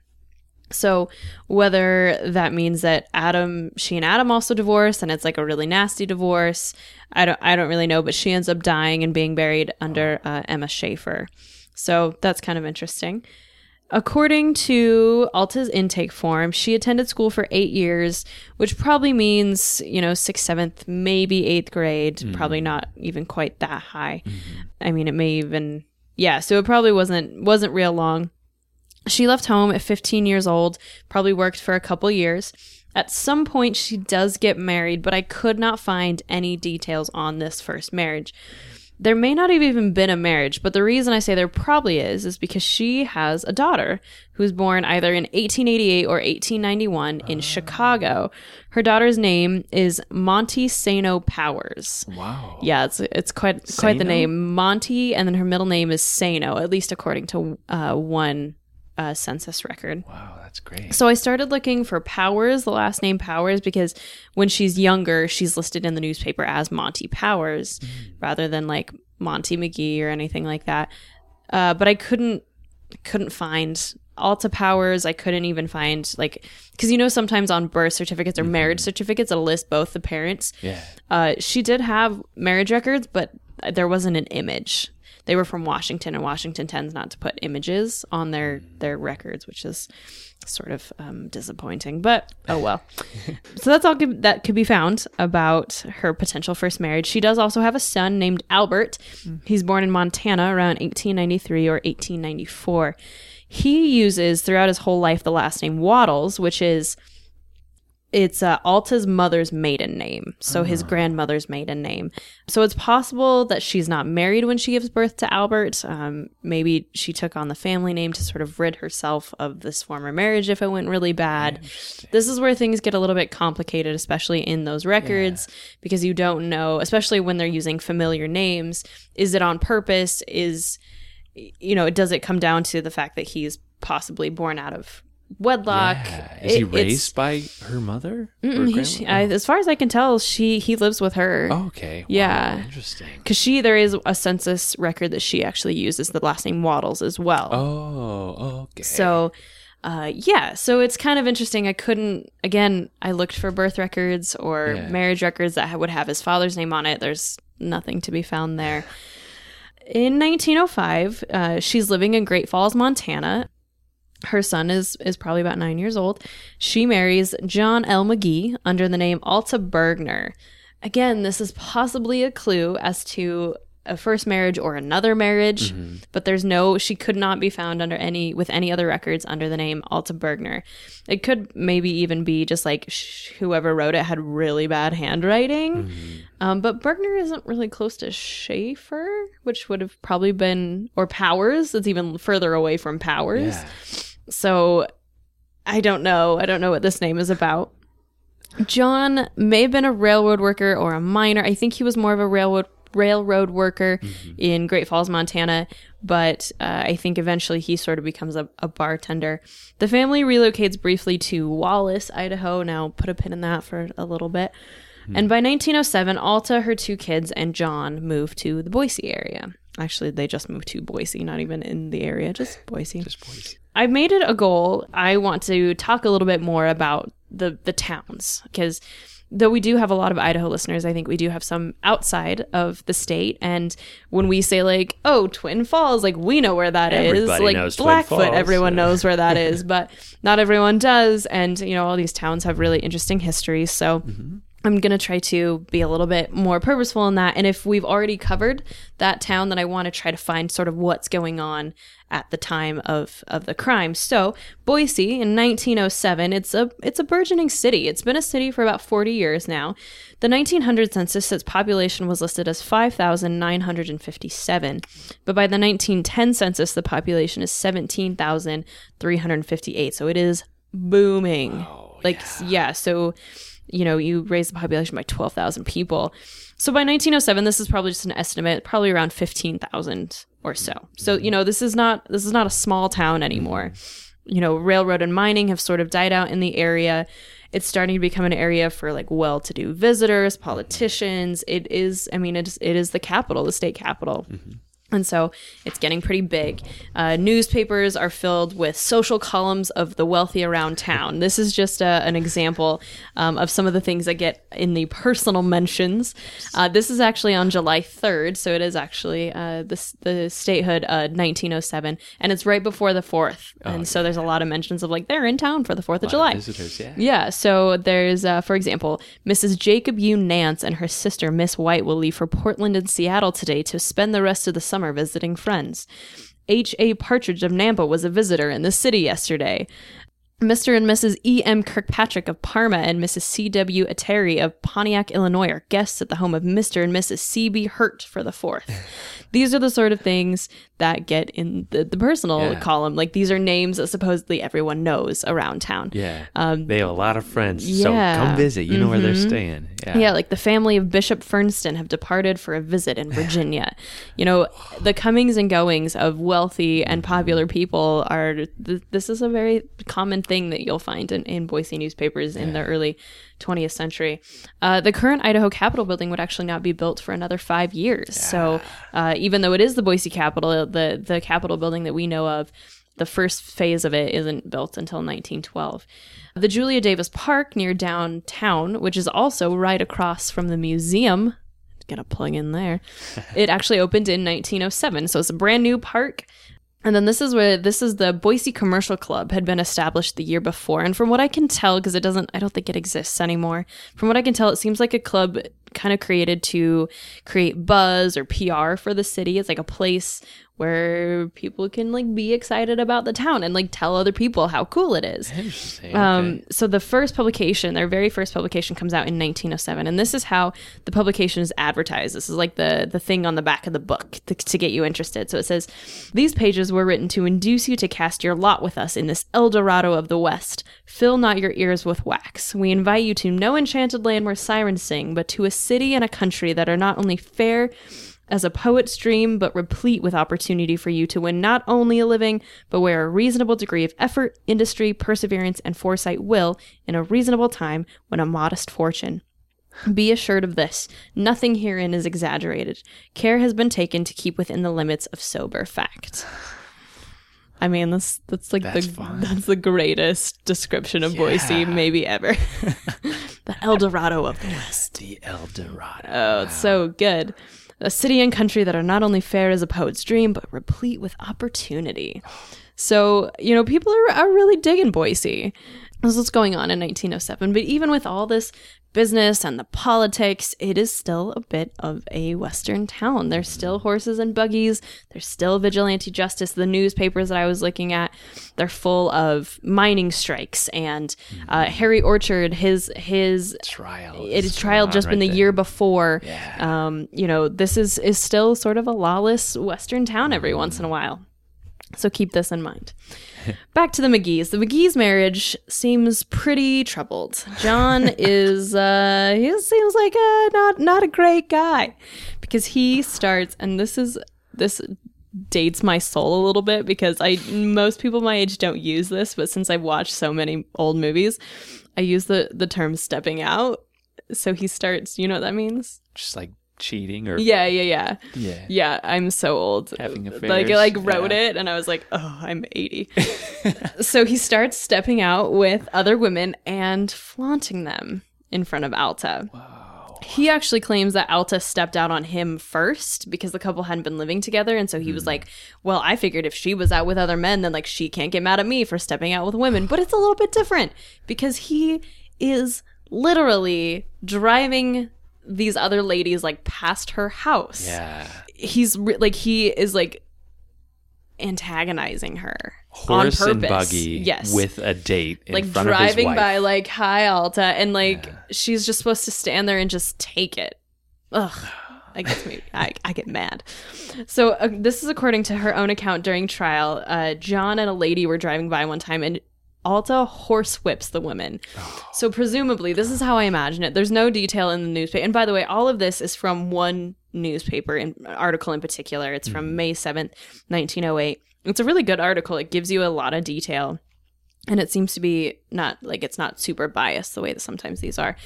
So whether that means that Adam, she and Adam also divorced, and it's like a really nasty divorce, I don't, I don't really know. But she ends up dying and being buried under uh, Emma Schaefer. So that's kind of interesting. According to Alta's intake form, she attended school for eight years, which probably means, you know, sixth, seventh, maybe eighth grade, mm-hmm. probably not even quite that high. Mm-hmm. I mean, it may even, yeah, so it probably wasn't, wasn't real long. She left home at 15 years old, probably worked for a couple years. At some point, she does get married, but I could not find any details on this first marriage. There may not have even been a marriage, but the reason I say there probably is is because she has a daughter who was born either in 1888 or 1891 in Chicago. Her daughter's name is Monty Sano Powers. Wow. Yeah, it's it's quite quite the name Monty, and then her middle name is Sano, at least according to uh, one uh, census record. Wow, that's great. So I started looking for Powers, the last name Powers, because when she's younger, she's listed in the newspaper as Monty Powers rather than like Monty McGee or anything like that. Uh, but I couldn't couldn't find Alta Powers. I couldn't even find like because you know sometimes on birth certificates or marriage certificates it'll list both the parents. Yeah. Uh, she did have marriage records, but there wasn't an image. They were from Washington, and Washington tends not to put images on their their records, which is sort of um, disappointing. But oh well. *laughs* so that's all that could be found about her potential first marriage. She does also have a son named Albert. He's born in Montana around 1893 or 1894. He uses throughout his whole life the last name Waddles, which is it's uh, Alta's mother's maiden name, so his grandmother's maiden name. So it's possible that she's not married when she gives birth to Albert. Um, maybe she took on the family name to sort of rid herself of this former marriage if it went really bad. This is where things get a little bit complicated, especially in those records, because you don't know, especially when they're using familiar names. Is it on purpose? Is you know, does it come down to the fact that he's possibly born out of wedlock? Yeah. Is he It- raised by her mother? he- she- I, as far as I can tell, she he lives with her. Oh, okay. Wow, Yeah. Interesting. Because she, there is a census record that she actually uses the last name Waddles as well. Oh, okay. So, uh, yeah, so it's kind of interesting. I couldn't, again, I looked for birth records or Yeah. marriage records that would have his father's name on it. There's nothing to be found there. *sighs* In 1905, uh, she's living in Great Falls, Montana. Her son is is probably about nine years old. She marries John L. McGee under the name Alta Bergner. Again, this is possibly a clue as to a first marriage or another marriage, but there's no she could not be found under any with any other records under the name Alta Bergner. It could maybe even be just like sh- whoever wrote it had really bad handwriting. Um, but Bergner isn't really close to Schaefer, which would have probably been or Powers. It's even further away from Powers. Yeah. So I don't know. I don't know what this name is about. John may have been a railroad worker or a miner. I think he was more of a railroad railroad worker in Great Falls, Montana, but uh, I think eventually he sort of becomes a, a bartender. The family relocates briefly to Wallace, Idaho. Now put a pin in that for a little bit. And by 1907, Alta, her two kids, and John moved to the Boise area. Actually, they just moved to Boise, not even in the area, just Boise. Just boys. I've made it a goal. I want to talk a little bit more about the the towns because though we do have a lot of Idaho listeners, I think we do have some outside of the state. And when we say like, "Oh, Twin Falls," like we know where that is. Everybody Like knows Twin Blackfoot, everyone knows where that *laughs* is, but not everyone does. And you know, all these towns have really interesting histories. So. Mm-hmm. I'm going to try to be a little bit more purposeful in that. And if we've already covered that town, then I want to try to find sort of what's going on at the time of, of the crime. So Boise in 1907, it's a it's a burgeoning city. It's been a city for about 40 years now. The 1900 census, its population was listed as 5,957, but by the 1910 census, the population is 17,358. So it is booming. like yeah, so you know, you raise the population by 12,000 people. So by 1907, this is probably just an estimate, probably around 15,000 or so. So, you know, this is not this is not a small town anymore. You know, railroad and mining have sort of died out in the area. It's starting to become an area for like well-to-do visitors, politicians. It is, I mean, it is, it is the capital, the state capital. Mm-hmm. And so it's getting pretty big. Uh, newspapers are filled with social columns of the wealthy around town. This is just a, an example um, of some of the things that get in the personal *laughs* mentions. Uh, this is actually on July 3rd, so it is actually uh, the, the statehood uh, 1907, and it's right before the 4th. and so there's a lot of mentions of like, they're in town for the 4th of July. Visitors, yeah. Yeah, so there's, uh, for example, Mrs. Jacob U. Nance and her sister, Miss White, will leave for Portland and Seattle today to spend the rest of the summer visiting friends. H. A. Partridge of Nampa was a visitor in the city yesterday. Mr. and Mrs. E. M. Kirkpatrick of Parma and Mrs. C. W. Ateri of Pontiac, Illinois are guests at the home of Mr. and Mrs. C. B. Hurt for the fourth. *laughs* these are the sort of things that get in the, the personal Yeah. column. Like these are names that supposedly everyone knows around town. Yeah. they have a lot of friends. So Um, yeah. come visit. You know where they're staying. Yeah. Yeah, like the family of Bishop Funsten have departed for a visit in Virginia. you know, the comings and goings of wealthy and popular people are, th- this is a very common thing that you'll find in, in Boise newspapers in the early 20th century. Uh, the current Idaho Capitol building would actually not be built for another five years. So uh, even though it is the Boise Capitol, the, the Capitol building that we know of, the first phase of it isn't built until 1912. The Julia Davis Park near downtown, which is also right across from the museum, get a plug in there. *laughs* it actually opened in 1907, so it's a brand new park. And then this is where this is the Boise Commercial Club had been established the year before. And from what I can tell, because it doesn't, I don't think it exists anymore. From what I can tell, it seems like a club kind of created to create buzz or PR for the city. It's like a place where people can like be excited about the town and like tell other people how cool it is. Interesting. Um, okay. so the first publication, their very first publication, comes out in 1907, and this is how the publication is advertised. This is like the the thing on the back of the book to, to get you interested. So it says, "These pages were written to induce you to cast your lot with us in this El Dorado of the West. Fill not your ears with wax. We invite you to no enchanted land where sirens sing, but to a city and a country that are not only fair." As a poet's dream, but replete with opportunity for you to win not only a living, but where a reasonable degree of effort, industry, perseverance, and foresight will, in a reasonable time, win a modest fortune. Be assured of this nothing herein is exaggerated. Care has been taken to keep within the limits of sober fact. I mean, that's that's like That's the fun. that's the greatest description of Boise maybe ever. *laughs* *laughs* the El Dorado of the West. the El Dorado. Oh, it's so good. A city and country that are not only fair as a poet's dream, but replete with opportunity. So, you know, people are, are really digging Boise. This is what's going on in 1907. But even with all this business and the politics, it is still a bit of a Western town. There's still horses and buggies. There's still vigilante justice. The newspapers that I was looking at, they're full of mining strikes and uh, Harry Orchard, his his Trial. it is trial just been right the there. year before. Yeah. Um, you know, this is is still sort of a lawless Western town every once in a while. So keep this in mind. *laughs* Back to the McGee's. The McGee's marriage seems pretty troubled. John *laughs* is uh he seems like a not not a great guy because he starts and this is this dates my soul a little bit because I most people my age don't use this, but since I've watched so many old movies, I use the the term stepping out. So he starts, you know what that means? Just like cheating or Yeah, yeah, yeah. yeah. Yeah, I'm so old. Having Like affairs, I like wrote yeah. it and I was like, "Oh, I'm 80." *laughs* so he starts stepping out with other women and flaunting them in front of Alta. Wow. He actually claims that Alta stepped out on him first because the couple hadn't been living together and so he Hmm. was like, "Well, I figured if she was out with other men then like she can't get mad at me for stepping out with women." But it's a little bit different because he is literally driving these other ladies like past her house Yeah. he's re- like he is like antagonizing her Horse on and purpose. buggy yes with a date in like front of his driving by like hi alta and like she's just supposed to stand there and just take it ugh I guess maybe I, I get mad. So uh, this is according to her own account during trial. Uh, John and a lady were driving by one time, and Alta horse whips the woman. Oh. So presumably, this is how I imagine it. There's no detail in the newspaper. And by the way, all of this is from one newspaper in, article in particular. It's from mm-hmm. May 7th, 1908. It's a really good article. It gives you a lot of detail. And it seems to be not like it's not super biased the way that sometimes these are.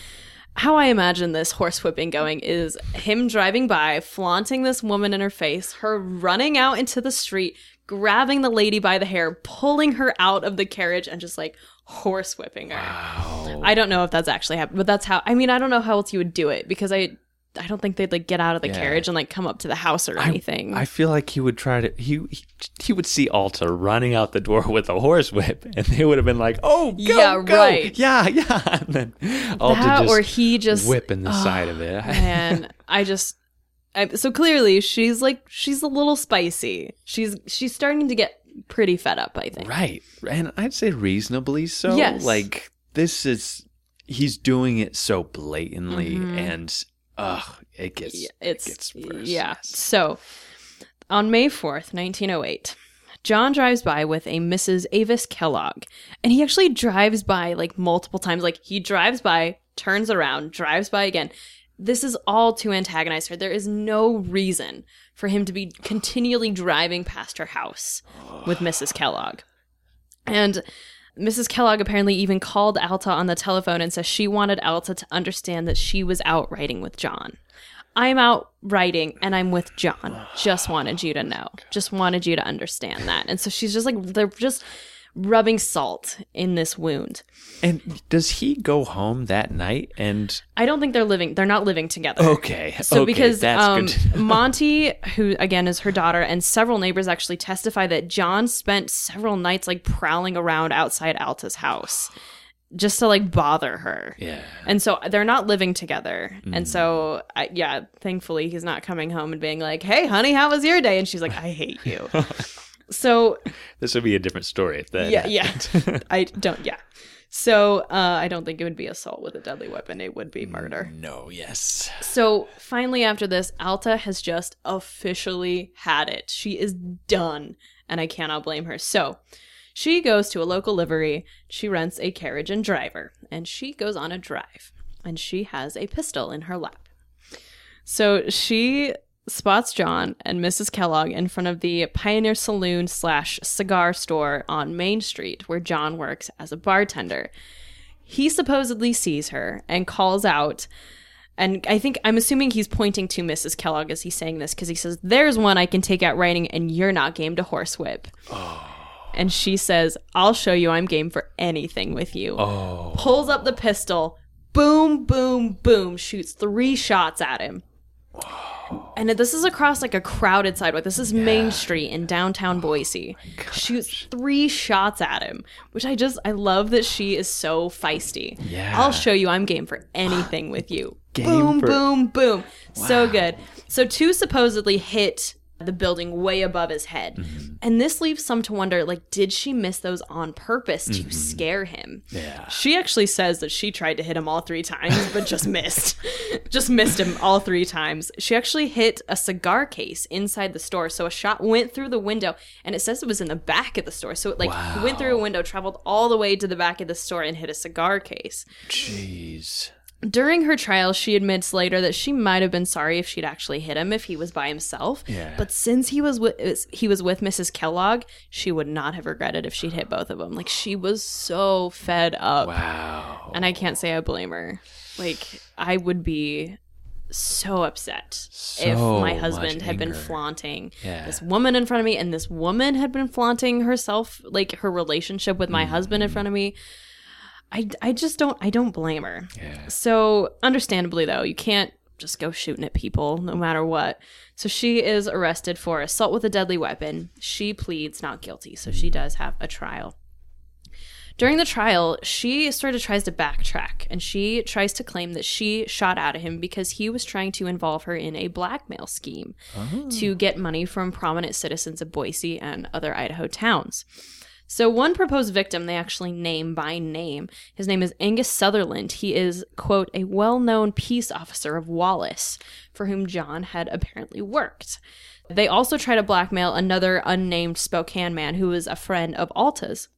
How I imagine this horse whipping going is him driving by, flaunting this woman in her face, her running out into the street, grabbing the lady by the hair, pulling her out of the carriage, and just like horse whipping her. I don't know if that's actually happened, but that's how. I mean, I don't know how else you would do it because I, I don't think they'd like get out of the Yeah. carriage and like come up to the house or anything. I feel like he would try to he, he he would see Alta running out the door *laughs* with a horse whip, and they would have been like, "Oh, go, Yeah, go. right. yeah, yeah." *laughs* And then Alta that just or he just whipping the side of it. Oh, and I just I, so clearly she's like she's a little spicy. She's she's starting to get pretty fed up. I think. right, and I'd say reasonably so. Yes. like this is he's doing it so blatantly, Mm-hmm. and ugh, it gets Yeah, it's it gets worse. yeah. So on May fourth, nineteen oh eight. John drives by with a Mrs. Avis Kellogg, and he actually drives by like multiple times. Like he drives by, turns around, drives by again. This is all to antagonize her. There is no reason for him to be continually driving past her house with Mrs. Kellogg. And Mrs. Kellogg apparently even called Alta on the telephone and says she wanted Alta to understand that she was out riding with John. I'm out writing and I'm with John. Just wanted you to know. Just wanted you to understand that. And so she's just like, they're just rubbing salt in this wound. And does he go home that night? And I don't think they're living, they're not living together. okay, So okay, because um. *laughs* Monty, who again is her daughter, and several neighbors actually testify that John spent several nights like prowling around outside Alta's house just to like bother her. yeah, And so they're not living together. Mm. And so, I, yeah, thankfully he's not coming home and being like, "Hey, honey, how was your day?" And she's like, "I hate you." *laughs* so *laughs* this would be a different story if that. yeah, yeah. *laughs* I don't. Yeah. So uh, I don't think it would be assault with a deadly weapon. It would be murder. no, yes. So finally, after this, Alta has just officially had it. She is done, and I cannot blame her. So she goes to a local livery, she rents a carriage and driver, and she goes on a drive, and she has a pistol in her lap. So she spots John and Mrs. Kellogg in front of the Pioneer Saloon slash cigar store on Main Street, where John works as a bartender. He supposedly sees her and calls out, and I think I'm assuming he's pointing to Mrs. Kellogg as he's saying this because he says, "There's one I can take out riding, and you're not game to horsewhip." Oh. And she says, "I'll show you. I'm game for anything with you." Oh, Pulls up the pistol, boom, boom, boom, shoots three shots at him. And this is across like a crowded sidewalk. This is Main Street in downtown oh Boise. Shoots three shots at him, which I just I love that she is so feisty. Yeah. I'll show you. I'm game for anything with you. Game boom, for- boom, boom. So good. So two supposedly hit the building way above his head. Mm-hmm. And this leaves some to wonder like did she miss those on purpose to scare him? Mm-hmm. Yeah. She actually says that she tried to hit him all three times, but just *laughs* missed. just missed him all three times. She actually hit a cigar case inside the store. So a shot went through the window, and it says it was in the back of the store. So it like went through a window, traveled all the way to the back of the store, and hit a cigar case. Jeez. During her trial, she admits later that she might have been sorry if she'd actually hit him if he was by himself. Yeah. But since he was with he was with Mrs. Kellogg, she would not have regretted if she'd hit *gasps* both of them. Like she was so fed up. Wow. And I can't say I blame her. Like, I would be so upset if my husband had been flaunting Yeah. this woman in front of me and this woman had been flaunting herself, like her relationship with my mm. husband in front of me. I, I just don't I don't blame her. Yeah. So, understandably though, you can't just go shooting at people no matter what. So she is arrested for assault with a deadly weapon. She pleads not guilty, so she does have a trial. During the trial, she sort of tries to backtrack and she tries to claim that she shot at him because he was trying to involve her in a blackmail scheme oh. to get money from prominent citizens of Boise and other Idaho towns. So, one proposed victim they actually name by name. His name is Angus Sutherland. He is, quote, a well known peace officer of Wallace, for whom John had apparently worked. They also try to blackmail another unnamed Spokane man who is a friend of Alta's.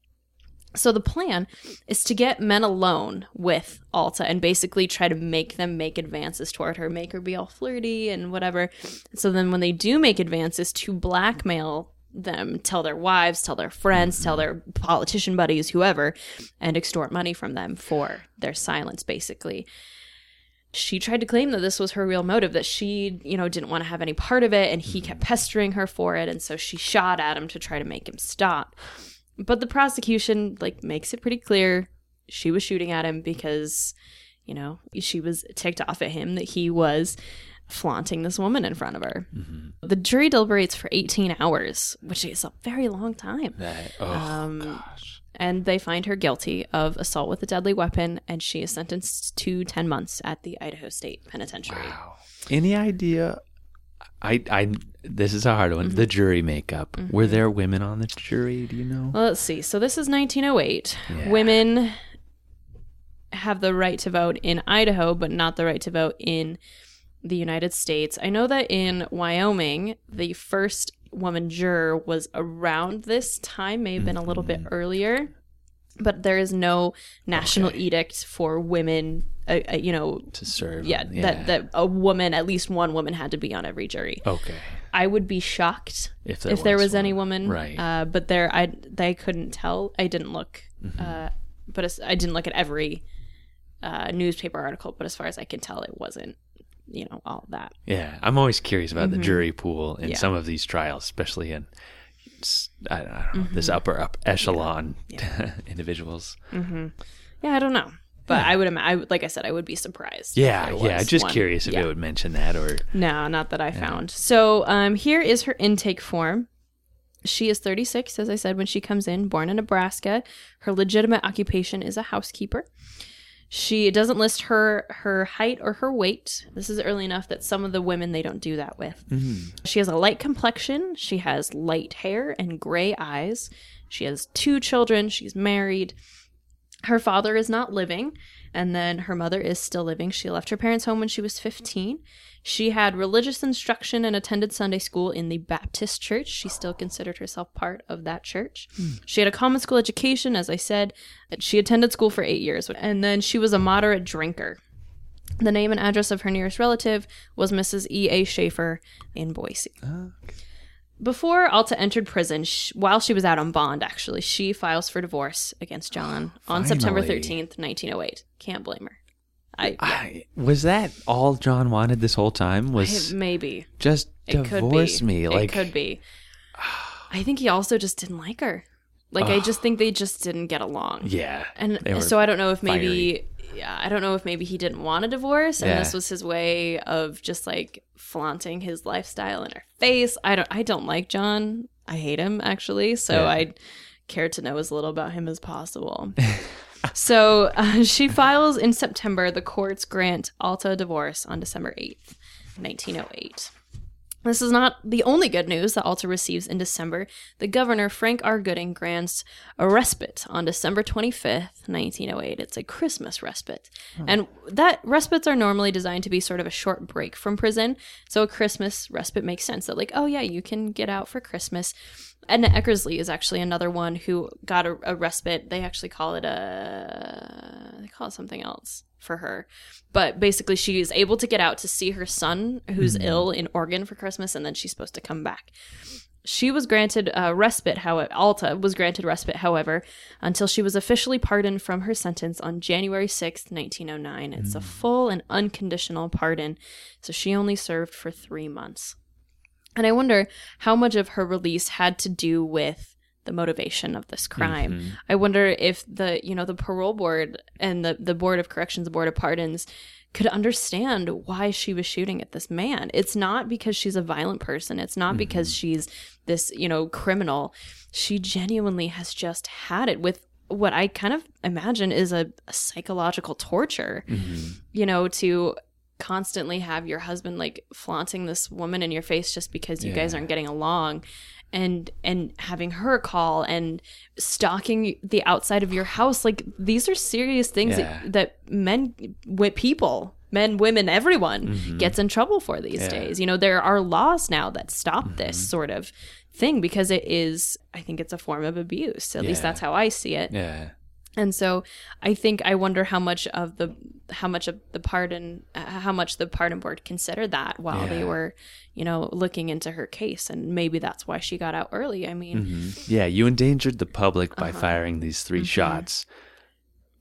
So the plan is to get men alone with Alta and basically try to make them make advances toward her, make her be all flirty and whatever. So then when they do make advances to blackmail them, tell their wives, tell their friends, tell their politician buddies, whoever, and extort money from them for their silence basically. She tried to claim that this was her real motive that she you know didn't want to have any part of it and he kept pestering her for it and so she shot at him to try to make him stop. But the prosecution like makes it pretty clear she was shooting at him because you know she was ticked off at him that he was flaunting this woman in front of her the jury deliberates for 18 hours which is a very long time That, oh, Um, gosh. and they find her guilty of assault with a deadly weapon and she is sentenced to 10 months at the idaho state penitentiary Any idea? I, I, this is a hard Mm-hmm. one. The jury makeup. Were there women on the jury? Do you know? Well, let's see. So this is 1908. Yeah. Women have the right to vote in Idaho, but not the right to vote in the United States. I know that in Wyoming, the first woman juror was around this time, may have been a little bit earlier, but there is no national edict for women. Uh, uh, you know, to serve. yeah, that that a woman, at least one woman, had to be on every jury. Okay. I would be shocked If if there there, was was, any woman, Right. Uh, but there, I they couldn't tell. I didn't look, Mm-hmm. uh, but as, I didn't look at every uh, newspaper article. But as far as I can tell, it wasn't, you know, all that. Yeah, I'm always curious about the jury pool in Mm-hmm. Yeah. some of these trials, especially in I don't, know this Mm-hmm. upper up echelon *laughs* individuals. Yeah, I don't know, but I would, ima- I would- like I said, I would be surprised. Yeah, yeah. Just one. curious if Yeah. it would mention that or No, not that I found. So um, here is her intake form. She is 36, as I said, when she comes in, born in Nebraska. Her legitimate occupation is a housekeeper. She doesn't list her her height or her weight. This is early enough that some of the women they don't do that with. Mm-hmm. She has a light complexion. She has light hair and gray eyes. She has two children. She's married. Her father is not living, and then her mother is still living. She left her parents' home when she was 15. She had religious instruction and attended Sunday school in the Baptist church. She still considered herself part of that church. Hmm. She had a common school education, as I said. She attended school for eight years, and then she was a moderate drinker. The name and address of her nearest relative was Mrs. E. A. Schaefer in Boise. Before Alta entered prison, sh- while she was out on bond, actually, she files for divorce against John on September Finally. 13th, 1908. Can't blame her. I, I, was that all John wanted this whole time? Was it- maybe. just It could divorce be. me? Like it could be. I think he also just didn't like her. Like, I just think they just didn't get along. yeah, And so I don't know if maybe yeah, I don't know if maybe he didn't want a divorce and Yeah. this was his way of just like flaunting his lifestyle in her face. I don't I don't like John. I hate him actually, so Yeah. I care to know as little about him as possible. *laughs* so uh, *laughs* she files in September. The courts grant Alta divorce on December 8th, 1908. This is not the only good news that Alta receives in December. The governor, Frank R. Gooding, grants a respite on December 25th, 1908. It's a Christmas respite. Hmm. And that respites are normally designed to be sort of a short break from prison. So a Christmas respite makes sense that, like, oh, yeah, you can get out for Christmas. Edna Eckersley is actually another one who got a, a respite. They actually call it a they call it something else for her. But basically she is able to get out to see her son who's ill in Oregon for Christmas and then she's supposed to come back. She was granted uh, respite, however, Alta was granted respite, however, until she was officially pardoned from her sentence on January 6th, 1909. It's a full and unconditional pardon, so she only served for three months. And I wonder how much of her release had to do with the motivation of this crime. Mm-hmm. I wonder if the, you know, the parole board and the, the board of corrections, the board of pardons could understand why she was shooting at this man. It's not because she's a violent person. It's not because mm-hmm. she's this, you know, criminal. She genuinely has just had it with what I kind of imagine is a, a psychological torture, mm-hmm. you know, to constantly have your husband like flaunting this woman in your face just because you guys aren't getting along and and having her call and stalking the outside of your house like these are serious things Yeah. that, that men with people men women everyone gets in trouble for these Mm-hmm. Yeah. Mm-hmm. days you know there are laws now that stop this sort of thing because it is i think it's a form of abuse at least that's how i see it Yeah. And so I think I wonder how much of the how much of the pardon uh, how much the pardon board considered that while they were, you know, looking into her case and maybe that's why she got out early. I mean, Mm-hmm. Yeah, you endangered the public by Uh-huh. firing these 3 Mm-hmm. shots.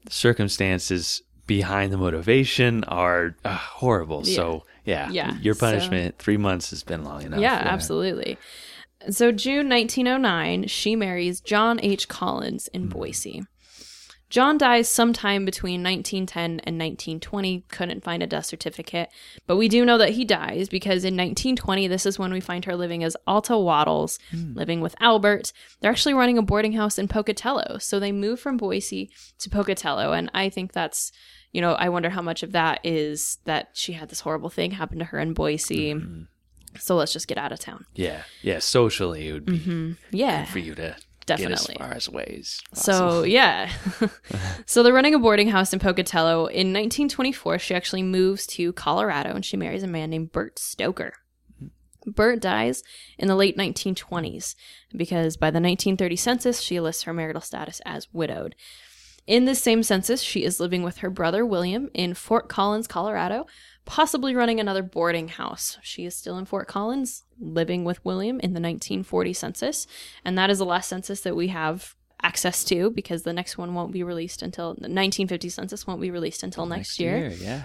The circumstances behind the motivation are uh, horrible. So, yeah, Yeah, your so- punishment, three months has been long enough. yeah, absolutely. So June 1909, she marries John H. Collins in Boise. John dies sometime between 1910 and 1920. Couldn't find a death certificate, but we do know that he dies because in 1920, this is when we find her living as Alta Waddles, hmm. living with Albert. They're actually running a boarding house in Pocatello, so they move from Boise to Pocatello, and I think that's, you know, I wonder how much of that is that she had this horrible thing happen to her in Boise. Mm-hmm. So let's just get out of town. Yeah, yeah. Socially, it would be mm-hmm. Yeah, for you to Definitely. as far as ways. So yeah, *laughs* *laughs* so they're running a boarding house in Pocatello. In 1924, she actually moves to Colorado and she marries a man named Bert Stoker. Bert dies in the late 1920s because by the 1930 census, she lists her marital status as widowed. In this same census, she is living with her brother William in Fort Collins, Colorado, possibly running another boarding house. She is still in Fort Collins, living with William in the 1940 census, and that is the last census that we have access to because the next one won't be released until the 1950 census won't be released until next, year. yeah.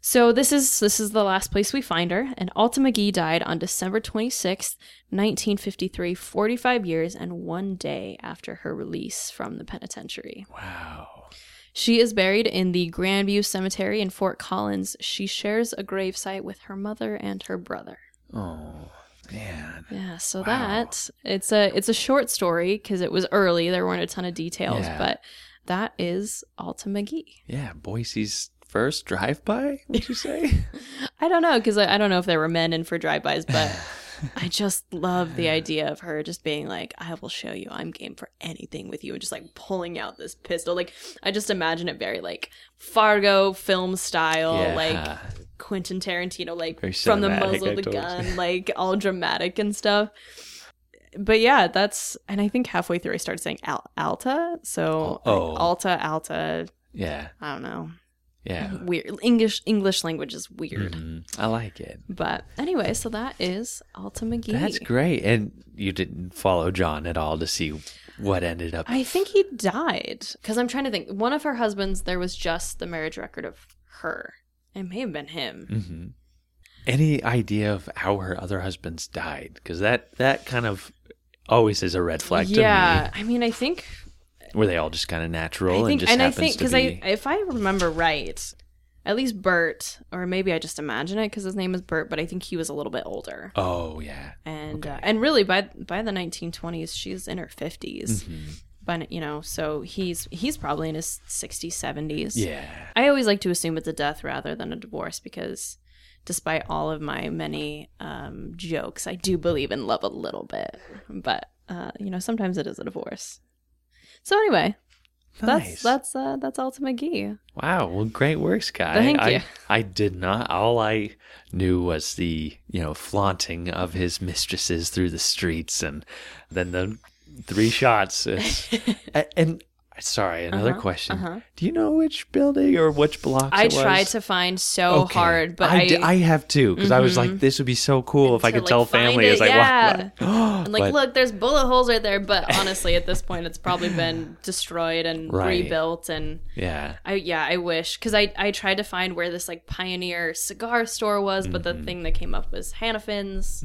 So this is this is the last place we find her, and Alta McGee died on December 26th, 1953, 45 years and one day after her release from the penitentiary. Wow. She is buried in the Grandview Cemetery in Fort Collins. She shares a gravesite with her mother and her brother. Oh man. Yeah, so that it's a it's a short story because it was early. There weren't a ton of details, Yeah. but that is Alta McGee. Yeah, Boise's first drive-by. Would you say? *laughs* I don't know because I, I don't know if there were men in for drive-bys, but *laughs* I just love the idea of her just being like, "I will show you. I'm game for anything with you," and just like pulling out this pistol. Like I just imagine it very like Fargo film style, Yeah. like Quentin Tarantino, like from the muzzle of the gun, like all dramatic and stuff. But yeah, that's and I think halfway through I started saying Al- Alta, so Oh. like, Alta, Alta. yeah, I don't know, yeah. weird English English language is weird. Mhm. I like it. But anyway, so that is Alta McGee. That's great. And you didn't follow John at all to see what ended up. I think he died because I'm trying to think. One of her husbands, there was just the marriage record of her. It may have been him. hmm Any idea of how her other husbands died? Because that that kind of always is a red flag to yeah, me. I mean, I think Were they all just kind of natural I think, and just and I think because be? I, if I remember right, at least Bert, or maybe I just imagine it because his name is Bert, but I think he was a little bit older. oh yeah. and Okay. uh, and really by by the 1920s, she's in her 50s. Mm-hmm. But you know, so he's he's probably in his 60s, 70s. Yeah. I always like to assume it's a death rather than a divorce because despite all of my many um, jokes, I do believe in love a little bit. But uh, you know, sometimes it is a divorce. So anyway, Nice. that's that's uh, that's Alta McGee. Wow. Well, great work, Sky. Thank I, you. I did not. All I knew was the you know flaunting of his mistresses through the streets, and then the three shots. *laughs* And sorry, another Uh-huh, question. Do you know which building or which block? I tried to find so Okay. hard, but I, I, Mm-hmm. I have too because I was like, this would be so cool if I could like, tell family it, as I yeah. by. *gasps* And like, But- look, there's bullet holes right there. But honestly, at this point, it's probably been *sighs* destroyed and Right. rebuilt. And Yeah. I, yeah, I wish because I, I tried to find where this like pioneer cigar store was, but Mm-hmm. the thing that came up was Hannifin's,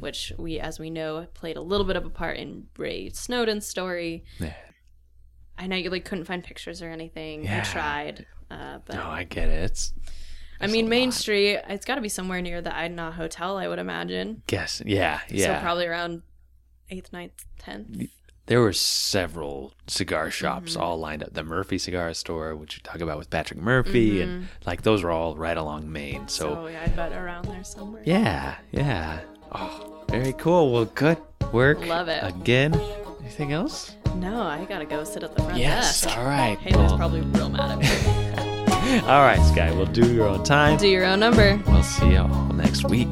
which we, as we know, played a little bit of a part in Ray Snowden's story. Yeah. I know you like couldn't find pictures or anything. Yeah. I tried, uh, but No, I get it. It's I mean, Main Street. It's got to be somewhere near the Idanha Hotel, I would imagine. guess. Yeah. Yeah. So probably around eighth, 9th, tenth. there were several cigar shops Mm-hmm. all lined up. The Murphy Cigar Store, which we talk about with Patrick Murphy, and like those were all right along Main. So, Mm-hmm. So yeah, I bet around there somewhere. yeah, yeah. Oh, very cool. Well, good work. Love it. Again. Anything else? No, I gotta go sit at the front Yes. desk. All right. Haley's Well, probably real mad at me. all right, Sky. We'll do your own time. Do your own number. We'll see you all next week.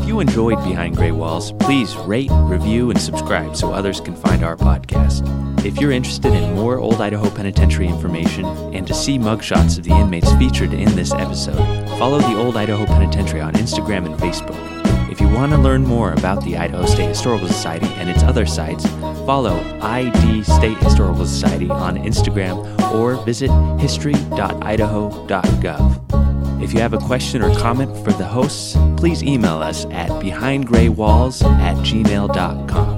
If you enjoyed Behind Grey Walls, please rate, review, and subscribe so others can find our podcast. If you're interested in more Old Idaho Penitentiary information and to see mugshots of the inmates featured in this episode, follow the Old Idaho Penitentiary on Instagram and Facebook. If you want to learn more about the Idaho State Historical Society and its other sites, follow ID State Historical Society on Instagram or visit history.idaho.gov. If you have a question or comment for the hosts, please email us at behindgraywalls at gmail.com.